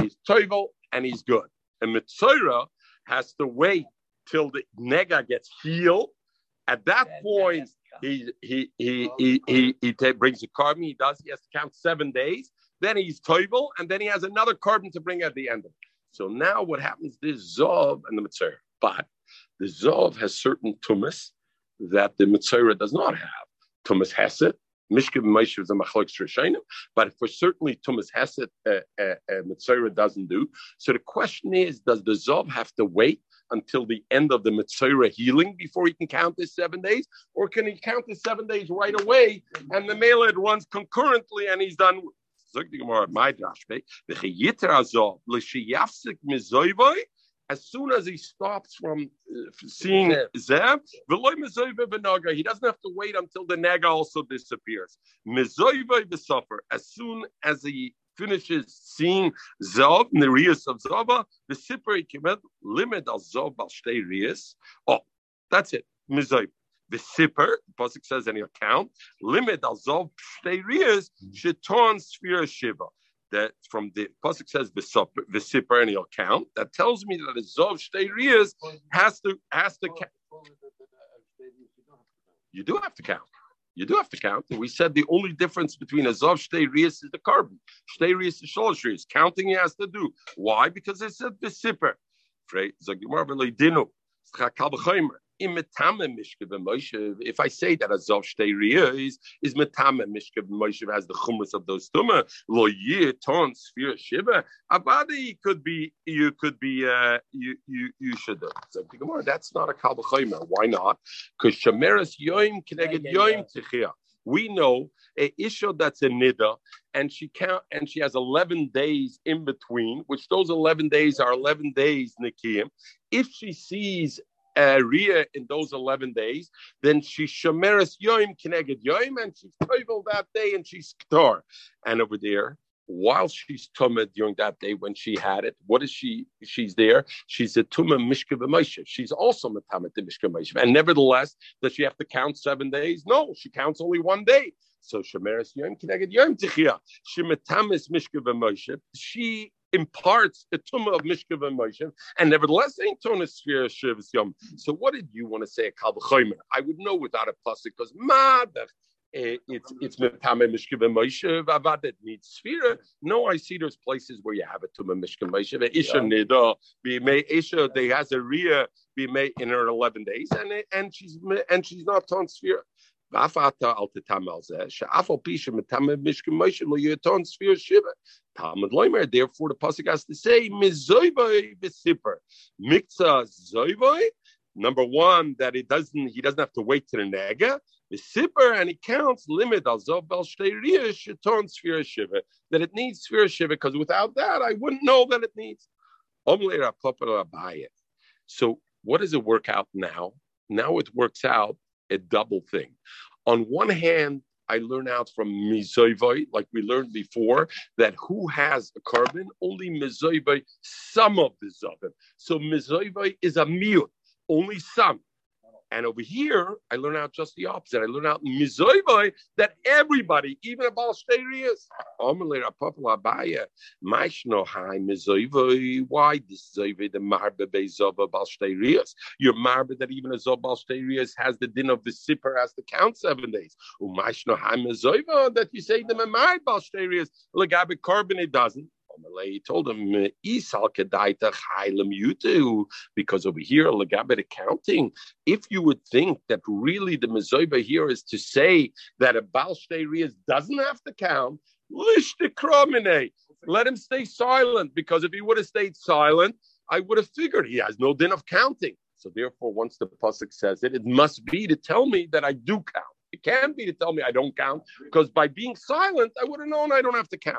he's toivel and he's good. And mitzvah has to wait till the nega gets healed. At that point, he he he he he, he ta- brings a carbon. He does. He has to count seven days. Then he's toivel, and then he has another carbon to bring at the end of it. So now what happens? This zov and the mitzvah, but the zov has certain tumas that the mitzvah does not have. Tumas hesed. But for certainly Tumas Hesed, uh, uh, uh, Mitzvah doesn't do. So the question is, does the Zov have to wait until the end of the Mitzvah healing before he can count his seven days? Or can he count his seven days right away and the Mela runs concurrently and he's done? Zog the Gemara, my drashbe, the Chiyiter Azov, as soon as he stops from uh, seeing Zev, v'loy mizoivoi v'naga, he doesn't have to wait until the naga also disappears. As soon as he finishes seeing Zav, Nereus of Zava, the Sipper Kimet, limit al Zav al Shtei Rias. Oh, that's it. Mizoiv. The Sipper, the Pasuk says in your account, limit al Zav Shtei Rias, Sheton Sphira Shiva. That from the Pasuk says Sipper account, that tells me that a Zav Shtei Rias has to, has to, you do have to count. You do have to count. And we said the only difference between a Zav Shtei Rias is the carbon. Shtei Rias is Sholosh Rias. Counting he has to do. Why? Because it said the Sipper. Frey, Zagimar V'lei Dinu. Schakal B'chomer. Im Metame Mishke B'Moshe. If I say that a Zav Shtei Rias is Metame Mishke B'Moshe has the chumras of those tumah, Lo Yeh Ton Sfira Shiva. Abadi could be, you could be, uh, you, you, you should. So Gemara, that's not a Kal B'chomer. Why not? Because Shemeres Yoim yeah, Yoim Tichia. We know a isha that's a nida, and she count and she has eleven days in between, which those eleven days are eleven days nikiyim. If she sees a ria in those eleven days, then she shemeres yoim keneged yoim, and she's toivel that day, and she's ktar. And over there, while she's tumah during that day when she had it, what is she? She's there. She's a tumah mishka b'moshe. She's also matamet the mishka b'moshe. And nevertheless, does she have to count seven days? No, she counts only one day. So shemeres yom kineged yom tichia. She matamis mishka. She imparts a tumah of mishka b'moshe, and nevertheless ain't tonah sphere shivs yom. So what did you want to say? A kal? I would know without a plus because madach. eh, It's it's metame mishka b'moshe v'avad that needs sphere. No, I see there's places where you have a tumah mishka b'moshe. Isha nida be may Isha they has a ria be made in her eleven days, and and she's and she's not on sphere. V'afata al Talmud Loimer. Therefore, the pasuk has to say mizoivoi v'sipper mikza zoivoi. Number one, that it doesn't he doesn't have to wait to the nega. The sipper and he counts limit al zov bel sheton sphere shiva that it needs sphere shiva because without that I wouldn't know that it needs. So what does it work out now? Now it works out a double thing. On one hand, I learn out from Mizoivai, like we learned before, that who has a carbon? Only Mizoivai, some of the Zovim. So Mizoivai is a mute, only some. And over here, I learn out just the opposite. I learn out in that everybody, even a Balsterius, why this Zoivai, the Marbe Bezova Balsterius? Your Marbe that even a Zob Balsterius has the din of the Sipper has to count seven days. That you say the Mamai Balsterius, Lagabe carbon, it doesn't. He told him, because over here, legabit accounting. If you would think that really the mezoiba here is to say that a bal doesn't have to count, let him stay silent. Because if he would have stayed silent, I would have figured he has no din of counting. So therefore, once the pasuk says it, it must be to tell me that I do count. It can't be to tell me I don't count because by being silent, I would have known I don't have to count.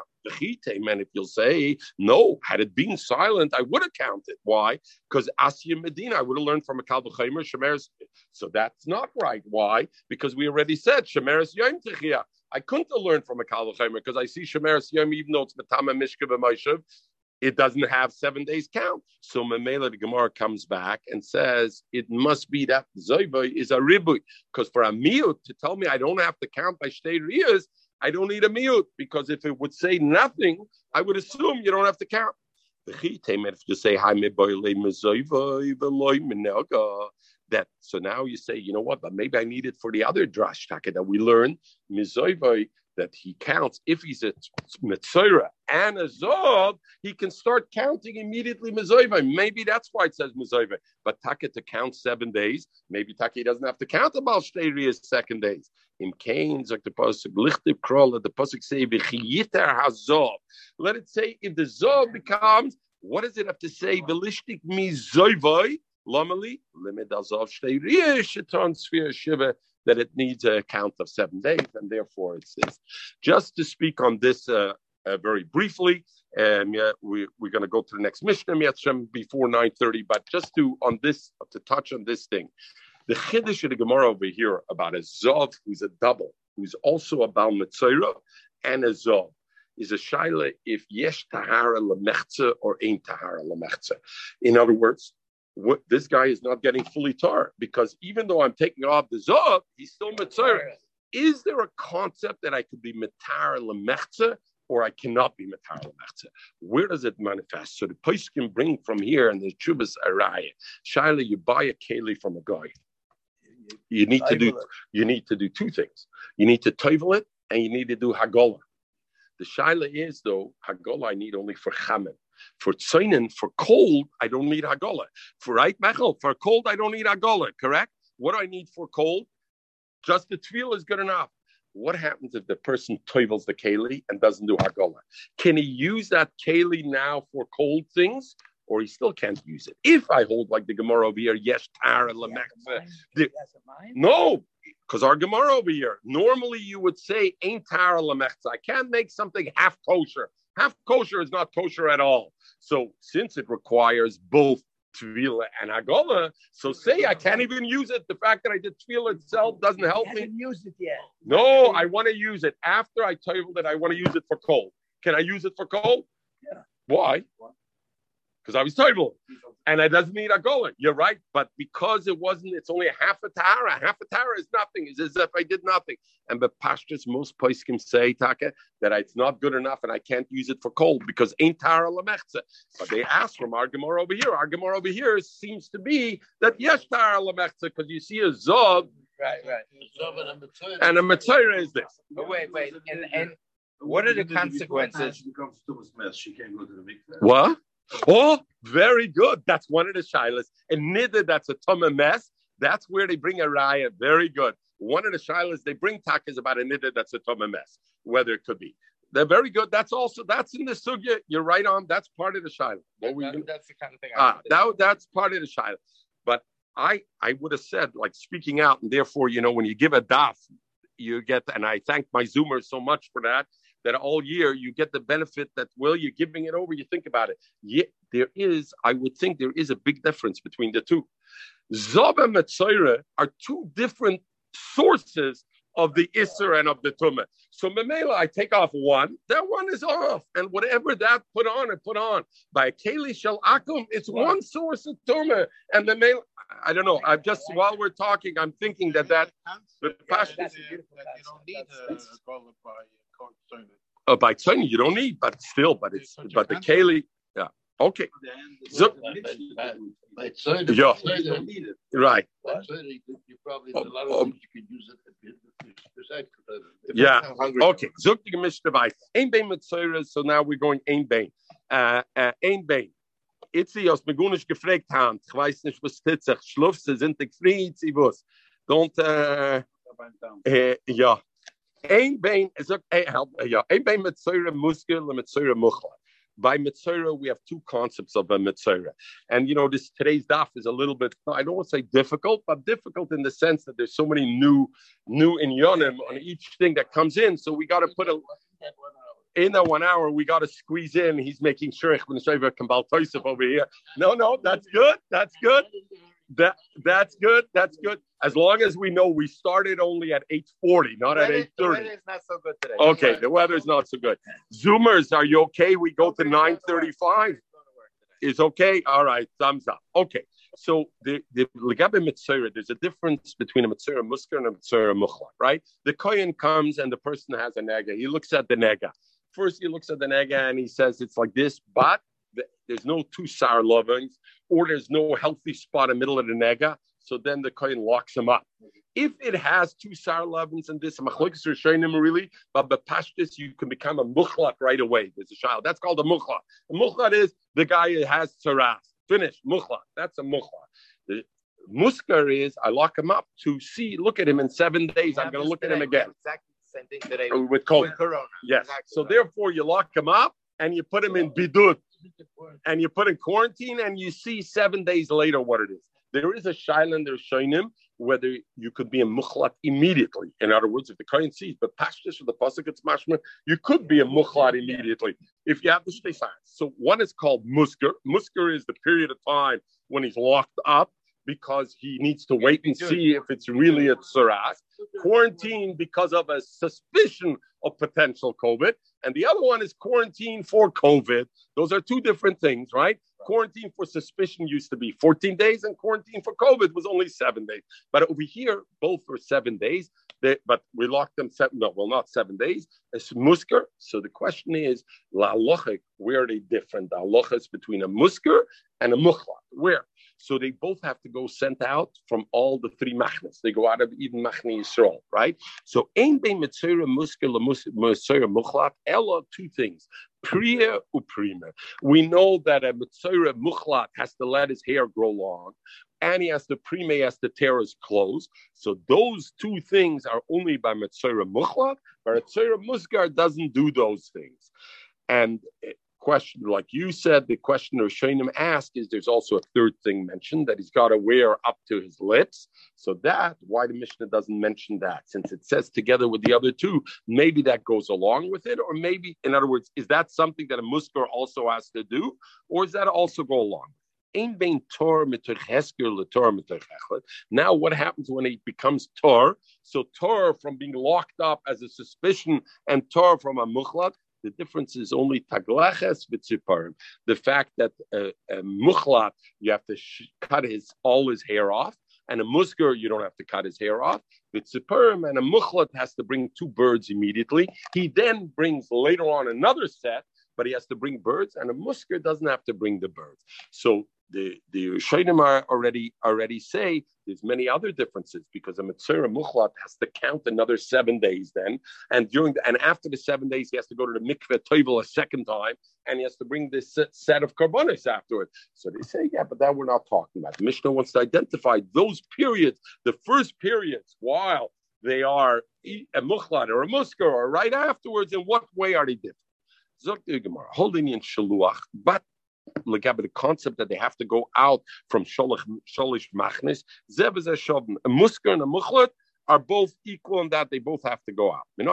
Man, if you'll say no, had it been silent, I would have counted. Why? Because Asya Medina, I would have learned from a Kalvachimer Shemeres. So that's not right. Why? Because we already said Shemeres Yom. I couldn't have learned from a Kalvachimer because I see Shemeres Yom, even though it's Matama Mishka B'Moshev, it doesn't have seven days count. So Mamela the Gemara comes back and says it must be that Zoiba is a ribu. Because for a miut to tell me I don't have to count by shtei riyas, I don't need a miut. Because if it would say nothing, I would assume you don't have to count. If say that so now you say, you know what, but maybe I need it for the other drash that we learn, that he counts. If he's a Mitzora and a Zov, he can start counting immediately Mizoiva. Maybe that's why it says Mizoiva. But Taka to count seven days, maybe Taka doesn't have to count about Shtaria's second days. In Cain's, like the Pasuk, Lichtib Kroll, the Pasuk say, V'chiyiter HaZov. Let it say, if the Zov becomes, what does it have to say? Velishtik Mizoivoi. Lomali, limit azov shtei sheton sphere shiva that it needs a count of seven days, and therefore it's, it's just to speak on this uh, uh, very briefly. Um, yeah, we, we're going to go to the next Mishnah before 9:30, but just to on this to touch on this thing, the chiddush of the Gemara over here about a zov who's a double, who's also a bal mitzayra and a zov is a shaila if yesh tahara lemechza or ain't tahara lemechza. In other words, what, this guy is not getting fully tar because even though I'm taking off the zov, he's still mitzvah. Is there a concept that I could be mitar lemechza or I cannot be mitar lemechza? Where does it manifest? So the place can bring from here and the chubas araya. Shaila, you buy a keli from a guy. You need to do you need to do two things. You need to toivel it and you need to do hagola. The shaila is though hagola I need only for chamen. For tzainin, for cold, I don't need hagola. For right mechel, for cold, I don't need hagola. Correct? What do I need for cold? Just the tefillah is good enough. What happens if the person toivels the keli and doesn't do hagola? Can he use that keli now for cold things? Or he still can't use it. If I hold like the Gemara over here, yes, tara lamechza. No, because our Gemara over here, normally you would say ain't tara lamechza. I can't make something half kosher. Half kosher is not kosher at all. So since it requires both tefillah and agola, so say I can't even use it. The fact that I did tefillah itself doesn't help me. Use it yet. No, I want to use it after I you that I want to use it for cold. Can I use it for cold? Yeah. Why? Because I was toivel and it doesn't need a golan. You're right, but because it wasn't, it's only a half a tara. Half a tara is nothing. It's as if I did nothing. And the pastures, most can say taka that it's not good enough and I can't use it for cold because ain't tara lamechza. But they ask from our gemara over here. Our gemara over here seems to be that yes tara lamechza because you see a zov. Right, right. And a matzah is this. But wait, wait, and and what are the consequences? What? Oh, very good. That's one of the shilas. And neither that's a tumah mess. That's where they bring a raya. Very good. One of the shilas they bring takas about a niddah that's a tumah mess, whether it could be. They're very good. That's also that's in the sugya. You're right on. That's part of the shilah. That, that, that's the kind of thing. Ah, that, that's part of the shilah. But I I would have said like speaking out, and therefore you know when you give a daf, you get and I thank my zoomers so much for that that all year you get the benefit that, well, you're giving it over, you think about it. Yet there is, I would think there is a big difference between the two. Zob and Metzora are two different sources of the Isser and of the Tumah. So Memela, I take off one, that one is off. And whatever that put on, it put on. By Keli Shel Akum, it's one source of Tumah. And the Memela, I don't know. I'm just, while we're talking, I'm thinking that that, the Pash, That you don't need a qualified court service. uh, by Tzoni, you don't need, but still, but it's, but the Keli, yeah. Okay, So- By Tzoni, Yeah. Right. by Tzoni, you- you probably, a lot of things you could use it. besides- Yeah. Okay, zok die gemischte Weis. Ein Bein mit so now we're going ein Bein. Uh, uh, ein Bein. Itzi aus Megunisch gefragt haben, ich weiß nicht, was steht sich, Schlufse sind die Fried, sie was. Don't, uh, uh, ja. Eh. By Mitzora, we have two concepts of a Mitzora. And you know, this today's daf is a little bit, I don't want to say difficult, but difficult in the sense that there's so many new new in Yonim on each thing that comes in. So we got to put a in that one hour. We got to squeeze in. He's making sure Ibn Kambal Toysef over here. No, no, that's good. That's good. That that's good. That's good. As long as we know we started only at eight forty, not at Weather- eight the thirty. weather is not so good today. Okay, the weather's not so good. Zoomers, are you okay? We go to nine thirty-five. Is okay. All right, thumbs up. Okay. So the the legabe mitzvah, there's a difference between a mitzvah musker and a mitzvah muchla, right? The kohen comes and the person has a nega. He looks at the nega. First, he looks at the nega and he says it's like this, but there's no two sour lovings, or there's no healthy spot in the middle of the nega. So then the kohen locks him up. If it has two sour lovings and this machlokes him really, but the pashtus you can become a muchlat right away. There's a child that's called a muchlat. A muchlat is the guy who has tsaras. Finish muchlat. That's a muchlat. The muskar is I lock him up to see, look at him in seven days. I'm going to look at him again Exactly the same thing today with with COVID. Corona. Yes. Exactly So therefore, you lock him up and you put him in bidut and you put in quarantine and you see seven days later what it is. There is a shailan, there's shainim, whether you could be a mukhlat immediately. In other words, if the current sees, but pashtus or the pasuk it's mashma, you could be a mukhlat immediately if you have the shtei signs. So one is called musker. Musker is the period of time when he's locked up because he needs to wait and see if it's really a tsaras. Quarantine because of a suspicion of potential COVID. And the other one is quarantine for COVID. Those are two different things, right? Quarantine for suspicion used to be 14 days, and quarantine for COVID was only seven days. But over here, both were seven days. They, but we locked them seven, no, well, not seven days. It's musker. So the question is, la lochik, where are they different? The halachas between a musker and a mukhla. Where? So they both have to go sent out from all the three machnas. They go out of Eden Machne Yisrael, right? So ein bein mitzvah musker mitzvah muchlat. Ella two things: priya uprima. We know that a mitzvah muchlat has to let his hair grow long, and he has to prime, he has to tear his clothes. So those two things are only by mitzvah muchlat. But mitzvah muskar doesn't do those things. And question, like you said, the questioner Shainim asked is there's also a third thing mentioned that he's got to wear up to his lips. So that why the Mishnah doesn't mention that, since it says together with the other two, maybe that goes along with it, or maybe, in other words, is that something that a muskar also has to do, or does that also go along? Now, what happens when it becomes tor? So tor from being locked up as a suspicion and tor from a muchlat, the difference is only taglaches v'tziparim. The fact that a, a muchlat, you have to sh- cut his all his hair off, and a musker, you don't have to cut his hair off. V'tziparim and a muchlat has to bring two birds immediately. He then brings later on another set, but he has to bring birds, and a musker doesn't have to bring the birds. So the the Rishonim already already say there's many other differences because a Mitzvah Muchlat has to count another seven days then, and during the, and after the seven days he has to go to the mikveh toivel a second time, and he has to bring this set- of karbonis afterwards. So they say, yeah, but that we're not talking about. The Mishnah wants to identify those periods, the first periods, while they are a Muchlat or a Musker, or right afterwards. In what way are they different? Zok Gemara, holding in shaluach, but the concept that they have to go out from sholish sholish machnis. Zeb is a. A musker and a muchlet are both equal in that they both have to go out. The.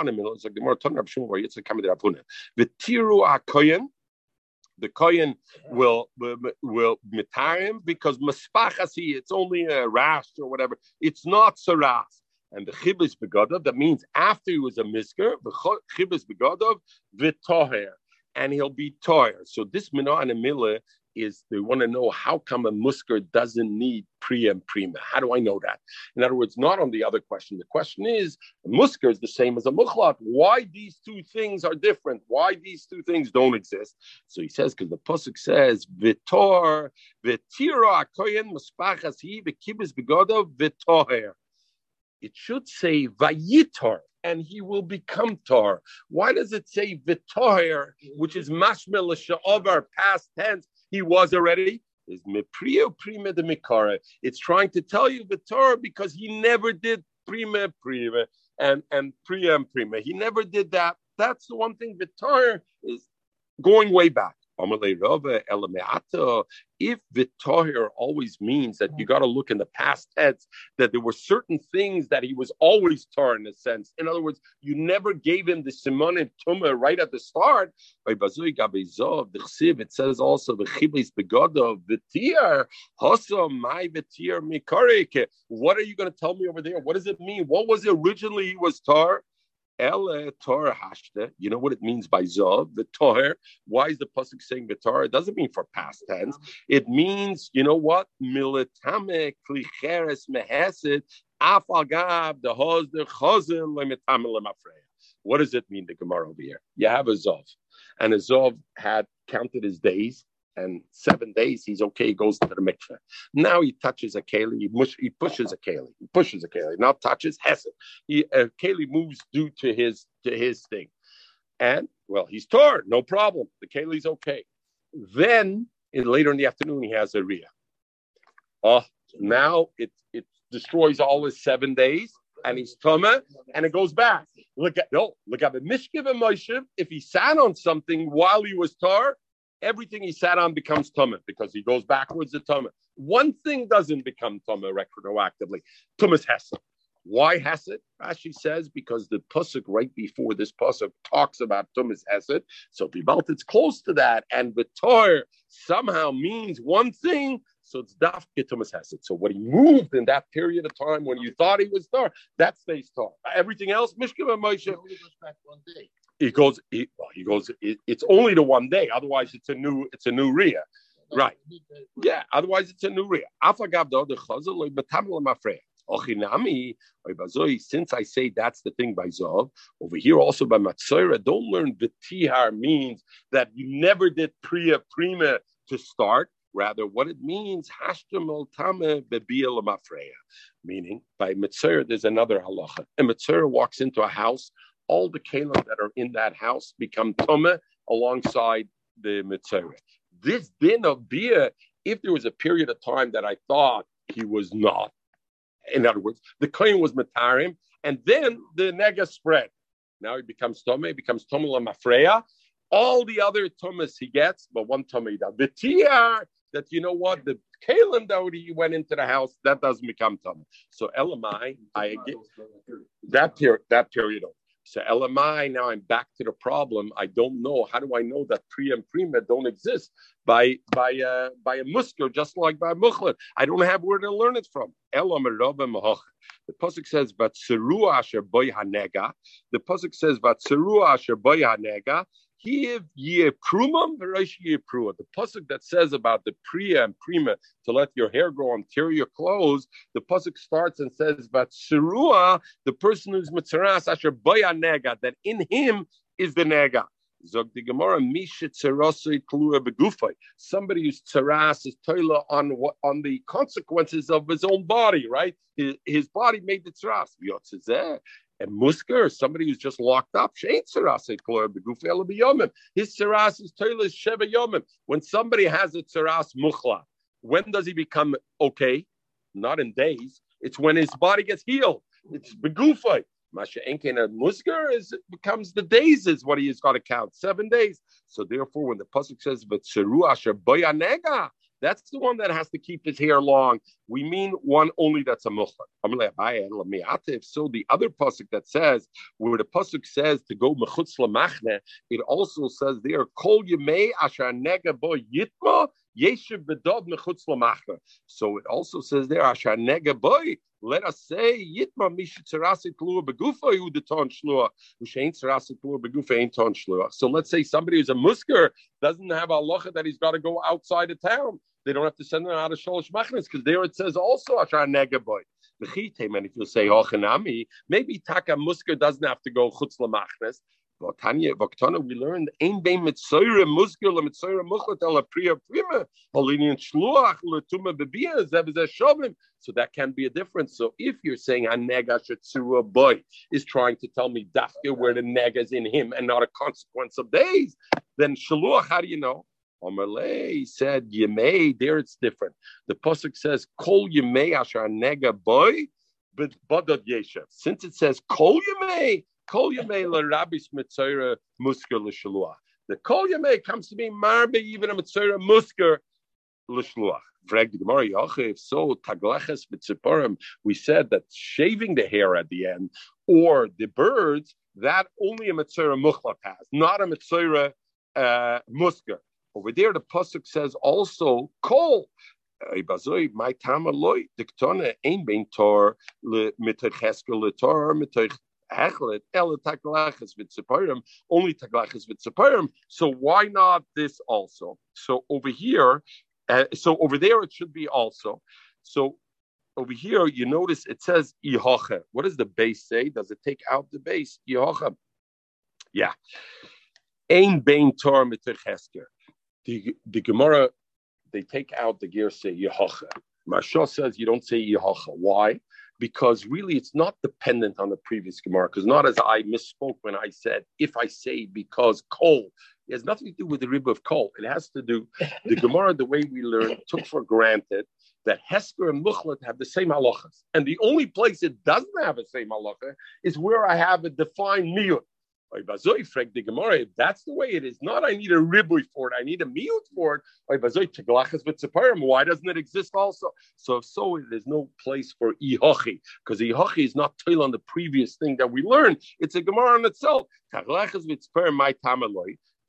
The tiru akoyen. The kohen will will, will mitar him because maspachasi, it's only a rash or whatever. It's not saras. And the chibis begadov, that means after he was a misker, the chibis begadov v'toher, and he'll be toyer. So this minah and a is they want to know how come a musker doesn't need pre and prima. How do I know that? In other words, not on the other question. The question is, a musker is the same as a mukhlat. Why these two things are different? Why these two things don't exist? So he says, because the pasuk says, "Vitor v'tira koyen muspachas he v'kibis begodav v'toher." It should say vayitar, and he will become tar. Why does it say v'toher, which is mashmel sha'ovar, past tense? He was already. Is meprio prima de mikara. It's trying to tell you v'toher because he never did prima prima and and priya and prima. He never did that. That's the one thing v'toher is going way back. If Vitohir always means that you got to look in the past tense, that there were certain things that he was always tar in a sense. In other words, you never gave him the Simon and Tuma right at the start. It says also. What are you going to tell me over there? What does it mean? What was originally he was tar? Ele Torah hashte. You know what it means by zov, the Torah. Why is the pasuk saying the Torah? It doesn't mean for past tense. It means, you know what? Militame klicheres mehesid afagav the lemafreya. What does it mean, the Gemara over here? You have a zov, and a zov had counted his days and seven days he's okay, he goes to the mikveh. Now he touches a keli, he, mush, he pushes a keli, he pushes a keli, now touches hesed. He a keli moves due to his to his thing. And well, he's torn, no problem. The keli's okay. Then in, later in the afternoon, he has a riyah. Oh, now it it destroys all his seven days, and he's tuma, and it goes back. Look at no, look at the mishkiv and Moshe. If he sat on something while he was tar, everything he sat on becomes tumah because he goes backwards to tumah. One thing doesn't become tumah retroactively. Tumah's hesed. Why hesed? Rashi says because the pasuk right before this pasuk talks about tumah's hesed. So belt it's close to that, and Vitor somehow means one thing. So it's daf tumah's hesed. So what he moved in that period of time when you thought he was tar, that stays tar. Everything else, Mishkim and Moshe. He goes. He, well, he goes. It, it's only the one day. Otherwise, it's a new. It's a new ria. Right. Yeah. Otherwise, it's a new ria. Since I say that's the thing by Zov, over here also by Matsura, don't learn the tihar means that you never did priya prima to start. Rather, what it means, meaning by Mitzvah, there's another halacha. And Mitzvah walks into a house all the kalim that are in that house become tuma alongside the mitzvah. This din of beer, if there was a period of time that I thought he was not, in other words, the kohen was matarim, and then the nega spread. Now he becomes tumah, he becomes tumah mafreya. All the other tumas he gets, but one tumah he does. The tiar that you know what the kalim that he went into the house that doesn't become tumah. So elamai, I get that period that period. So LMI, now I'm back to the problem. I don't know. How do I know that pre and prima don't exist by by uh, by a musker, just like by mukhlat? I don't have where to learn it from. The pasuk says, "But Seru asher boy hanega." The pasuk says, "But Seru asher boy hanega." The pasuk that says about the priya and prima to let your hair grow until your clothes, the pasuk starts and says, "But serua, the person who's mitzaras asher boya nega, that in him is the nega." Zog the Gemara. Somebody who's tsaras is toila on what on the consequences of his own body, right? His, his body made the tsaras. And musker, somebody who's just locked up, his tsaras is toila sheva yomim. When somebody has a tsaras muchla, when does he become okay? Not in days. It's when his body gets healed. It's begufay. Masha Enkin and Musker is becomes the days is what he has got to count seven days. So therefore, when the pasuk says "But Asher Boyanega," that's the one that has to keep his hair long. We mean one only that's a muchar. So the other pasuk that says where the pasuk says to go mechutz lamachne, it also says there kol yemei asher nega bo yitma Yeshiv lamachna. So it also says there, Asher nega boy. Let us say Yitma mish tzarasi klua begufa de shlua. Ushein tzarasi klua begufa ton shlua. So let's say somebody who's a musker doesn't have a locha that he's got to go outside of town. They don't have to send them out of sholosh machnas because there it says also Asher nega boy. And if you say Hochanami, maybe Taka Musker doesn't have to go Chutz Lamachnes. Tanya, we learned Ein Bein Mitzoyre Musker Mitzoyre Muchlat Ela Priya Prima Shluach Shovim. So that can be a difference. So if you're saying Hanega Shetzura boy is trying to tell me Dafka where the neg is in him and not a consequence of days, then Shaluach, how do you know? Omerle said Yemei, there it's different. The Pasuk says, Kol Yemei Asher Nega boy, but Badad Yeshev. Since it says Kol Yemei, Kol Yemei La Rabbi Smitzera Musker L'Shalua. The Kol Yemei comes to be Marbe even a Mitzera Musker L'Shalua. Frag the Gemara If so, Tagleches Mitziporim, we said that shaving the hair at the end or the birds, that only a Mitzera Muchlak has, not a Mitzera uh, Musker. Over there, the pasuk says also kol. My time aloy diktona ein bein tor le mitacheskel le tor only taglachas vitziparim. So why not this also? So over here, uh, so over there it should be also. So over here, you notice it says ihocha. What does the base say? Does it take out the base? Ihocha. Yeah. Ein bein tor the, the Gemara, they take out the gear say Yehocha. Marsha says you don't say Yehocha. Why? Because really it's not dependent on the previous Gemara. Because not as I misspoke when I said, if I say because coal, it has nothing to do with the rib of coal. It has to do, the Gemara, the way we learn, took for granted that Hesker and Muchlet have the same halachas. And the only place it doesn't have the same halacha is where I have a defined miyut if that's the way it is, not I need a ribui for it, I need a miut for it. Why doesn't it exist also? So if so, there's no place for ihochi, because ihochi is not tail on the previous thing that we learned. It's a Gemara on itself.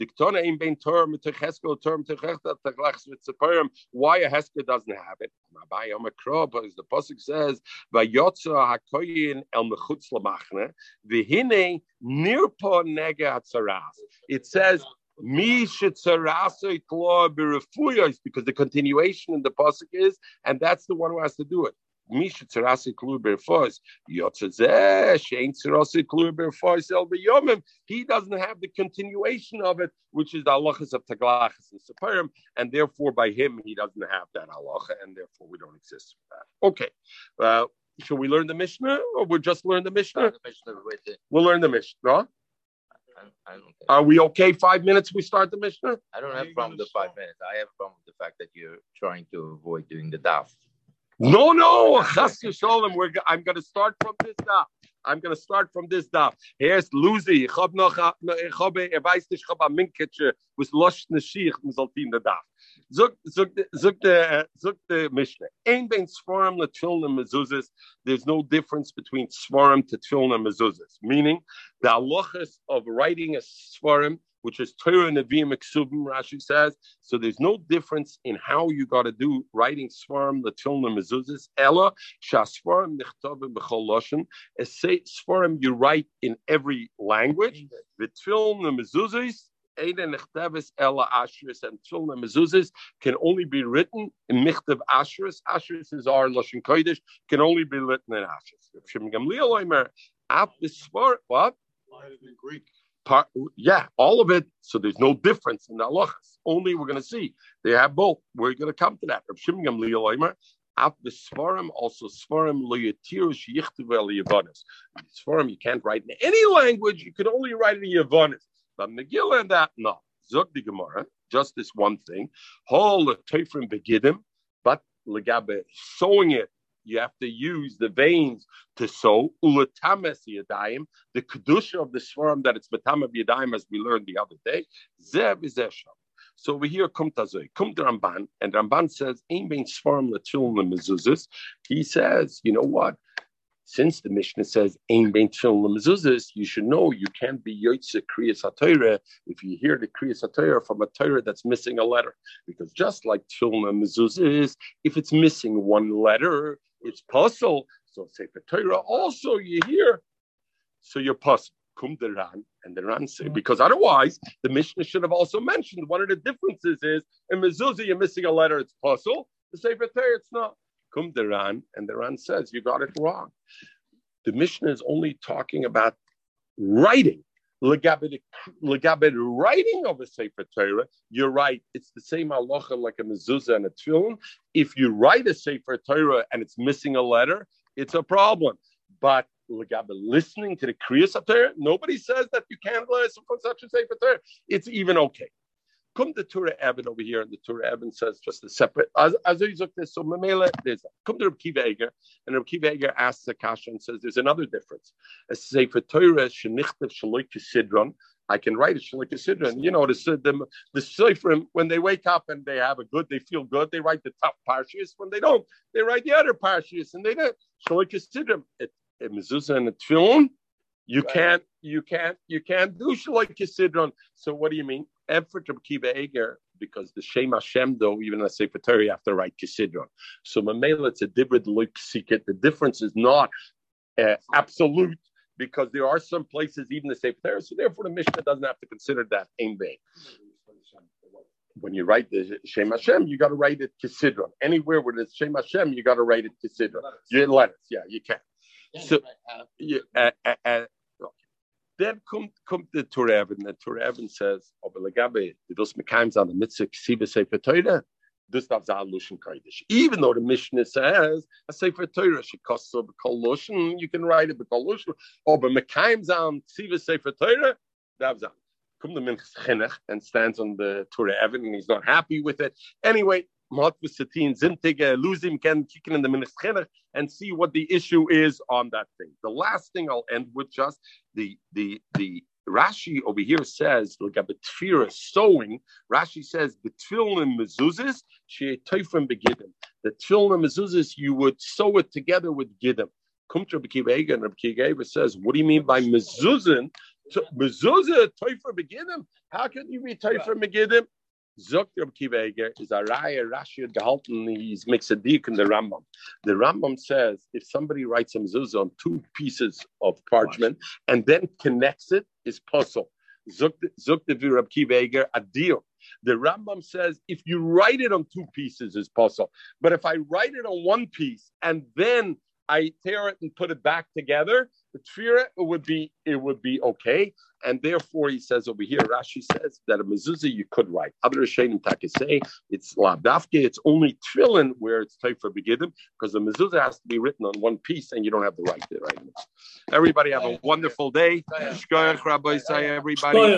Diktona in bein Torah mitecheskel Torah mitecheskel taglachs mitzeparim. Why a Hesker doesn't have it? Rabbi Omakro, because the pasuk says vayotza hakoyin el mechutz lamachne v'hine nirpo nega hatzaras. It says because the continuation in the pasuk is, and that's the one who has to do it. He doesn't have the continuation of it, which is the halachas of taglachas and separim, and therefore by him he doesn't have that halacha, and therefore we don't exist for that. Okay. Uh, should we learn the Mishnah, or we'll just learn the Mishnah? We'll learn the Mishnah. Are we okay? Five minutes. We start the Mishnah. I don't have a problem with the five minutes. I have a problem with the fact that you're trying to avoid doing the daf. No, no, Chas. We're, I'm going to start from this daf. I'm going to start from this daf. Here's Luzi. Habe noch, ich habe, er weiß nicht, ich habe Minketsche, was losch ne Schiech, man sollte in der daf. The, zug the Mishnah. Ein ben Svarim le Tfilna mezuzas. There's no difference between Svarim to Tfilna mezuzas. Meaning, the halachas of writing a Svarim which is Torah Nevi'im Eksubim, Rashi says. So there's no difference in how you got to do writing Svarim, Latilna, Mezuzis, Ella, Shasvarim, Nichtavim, Bechol Loshen. A svarim you write in every language. Vitfilna, Mezuzis, Eden Ella Ashris and Tfilna Mezuzis can only be written in Michtav Ashris. Ashris is our Lashon Kodesh, can only be written in Ashris. Shem Gamliel Omer, Af what? In Greek part, yeah, all of it. So there's no difference in the halachas. Only we're going to see they have both. We're going to come to that. Rav Shimon Gamliel Af the Svarim also Svarim loyatirush yichtiv el Yavanis. Svarim you can't write in any language. You can only write in Yavanis. But Megillah and that no. Zog the Gemara. Just this one thing. Hol the Teifrim begidim, but legabe sewing it you have to use the veins to sew. Ulatames yadayim, the kedusha of the svarim that it's betama yadayim, as we learned the other day. Zev is esham. So over here, kum tazoy, kum Ramban, and Ramban says, "Ein bein svarim latil mezuzis." He says, you know what? Since the Mishnah says Ein Bein Tefillin Mezuzahs, you should know you can't be Yotze Kriyas HaTorah if you hear the Kriyas HaTorah from a Torah that's missing a letter. Because just like Tefillin and if it's missing one letter, it's puzzle. So Sefer Torah also you hear, so you're puzzled. Kum the Ran, and the Ran say, mm-hmm. because otherwise the Mishnah should have also mentioned one of the differences is in Mezuzah you're missing a letter, it's puzzle. The Sefer Torah, it's not. Kum the Ran, and the Ran says, you got it wrong. The Mishnah is only talking about writing. Legabed writing of a Sefer Torah, you're right. It's the same halacha like a mezuzah and a tefillin. If you write a Sefer Torah and it's missing a letter, it's a problem. But legabe listening to the Kriyas Torah, nobody says that you can't listen from such a Sefer Torah. It's even okay. Come to Tur Evan over here, and the Tur Evan says just a separate. As as look this, so Mamela, there's come to Reb Kiva Eger, and Reb Kiva Eger asks Akasha and says there's another difference. A Sefer Torah shenichtav shaloik sidron. I can write a shaloik sidron. You know the the the Seferim when they wake up and they have a good, they feel good. They write the tough parshias. When they don't, they write the other parshias, and they don't shaloik sidron. A mezuzah and a tefillin. You can't, you can't, you can't do shaloik sidron. So what do you mean? Effort of Kiva Eiger because the Shem Hashem, though, even a Sefer Torah, you have to write Kisidron. So Mamela, it's a different look secret. The difference is not uh, absolute because there are some places, even the Sefer Torah, so therefore the Mishnah doesn't have to consider that Ein Bein. When you write the Shem Hashem, you got to write it Kisidron. Anywhere where there's Shem Hashem, you got to write it Kisidron. Your letters, yeah, you can. So, yeah, uh, uh, uh, then kommt, kommt der Evan. Der Tur Evan says, oh, aber legabe, du willst mit keinem sagen, mit Sefer Torah, this darf sein Lushan Kodesh. Even though the Mishnah says, a Sefer Torah, she costs over Kol Lushan, you can write it with Kol Lushan, aber mit keinem Sefer Torah, darf sein. Kommt der Minchas Chinuch and stands on the Evan, and he's not happy with it. Anyway, Matvis Satin Zintige, Luzim can kick in the Minchas and see what the issue is on that thing. The last thing I'll end with just the the the Rashi over here says, look at the tefira sewing. Rashi says the tefillin mezuzis she teifrim begidim. The tefillin mezuzis you would sew it together with gidim. Kumtra b'kivega and Rabbi says, what do you mean by mezuzin? Mezuzah teifrim begidim. How can you be teifrim begidim? Zogt Reb is a raya Rashi gehalten. He's makes a dik in the Rambam. The Rambam says if somebody writes a mezuzah on two pieces of parchment and then connects it, is puzzle. Zogt Reb Kiva a deal. The Rambam says if you write it on two pieces, is puzzle. But if I write it on one piece and then I tear it and put it back together, the tefira it would be it would be okay. And therefore, he says over here, Rashi says that a mezuzah you could write. Taka say it's labdafke. It's only tefillin where it's type for begidim because the mezuzah has to be written on one piece, and you don't have the right to write it. Everybody have a wonderful day. Shkoyach, Rabbi Say, everybody.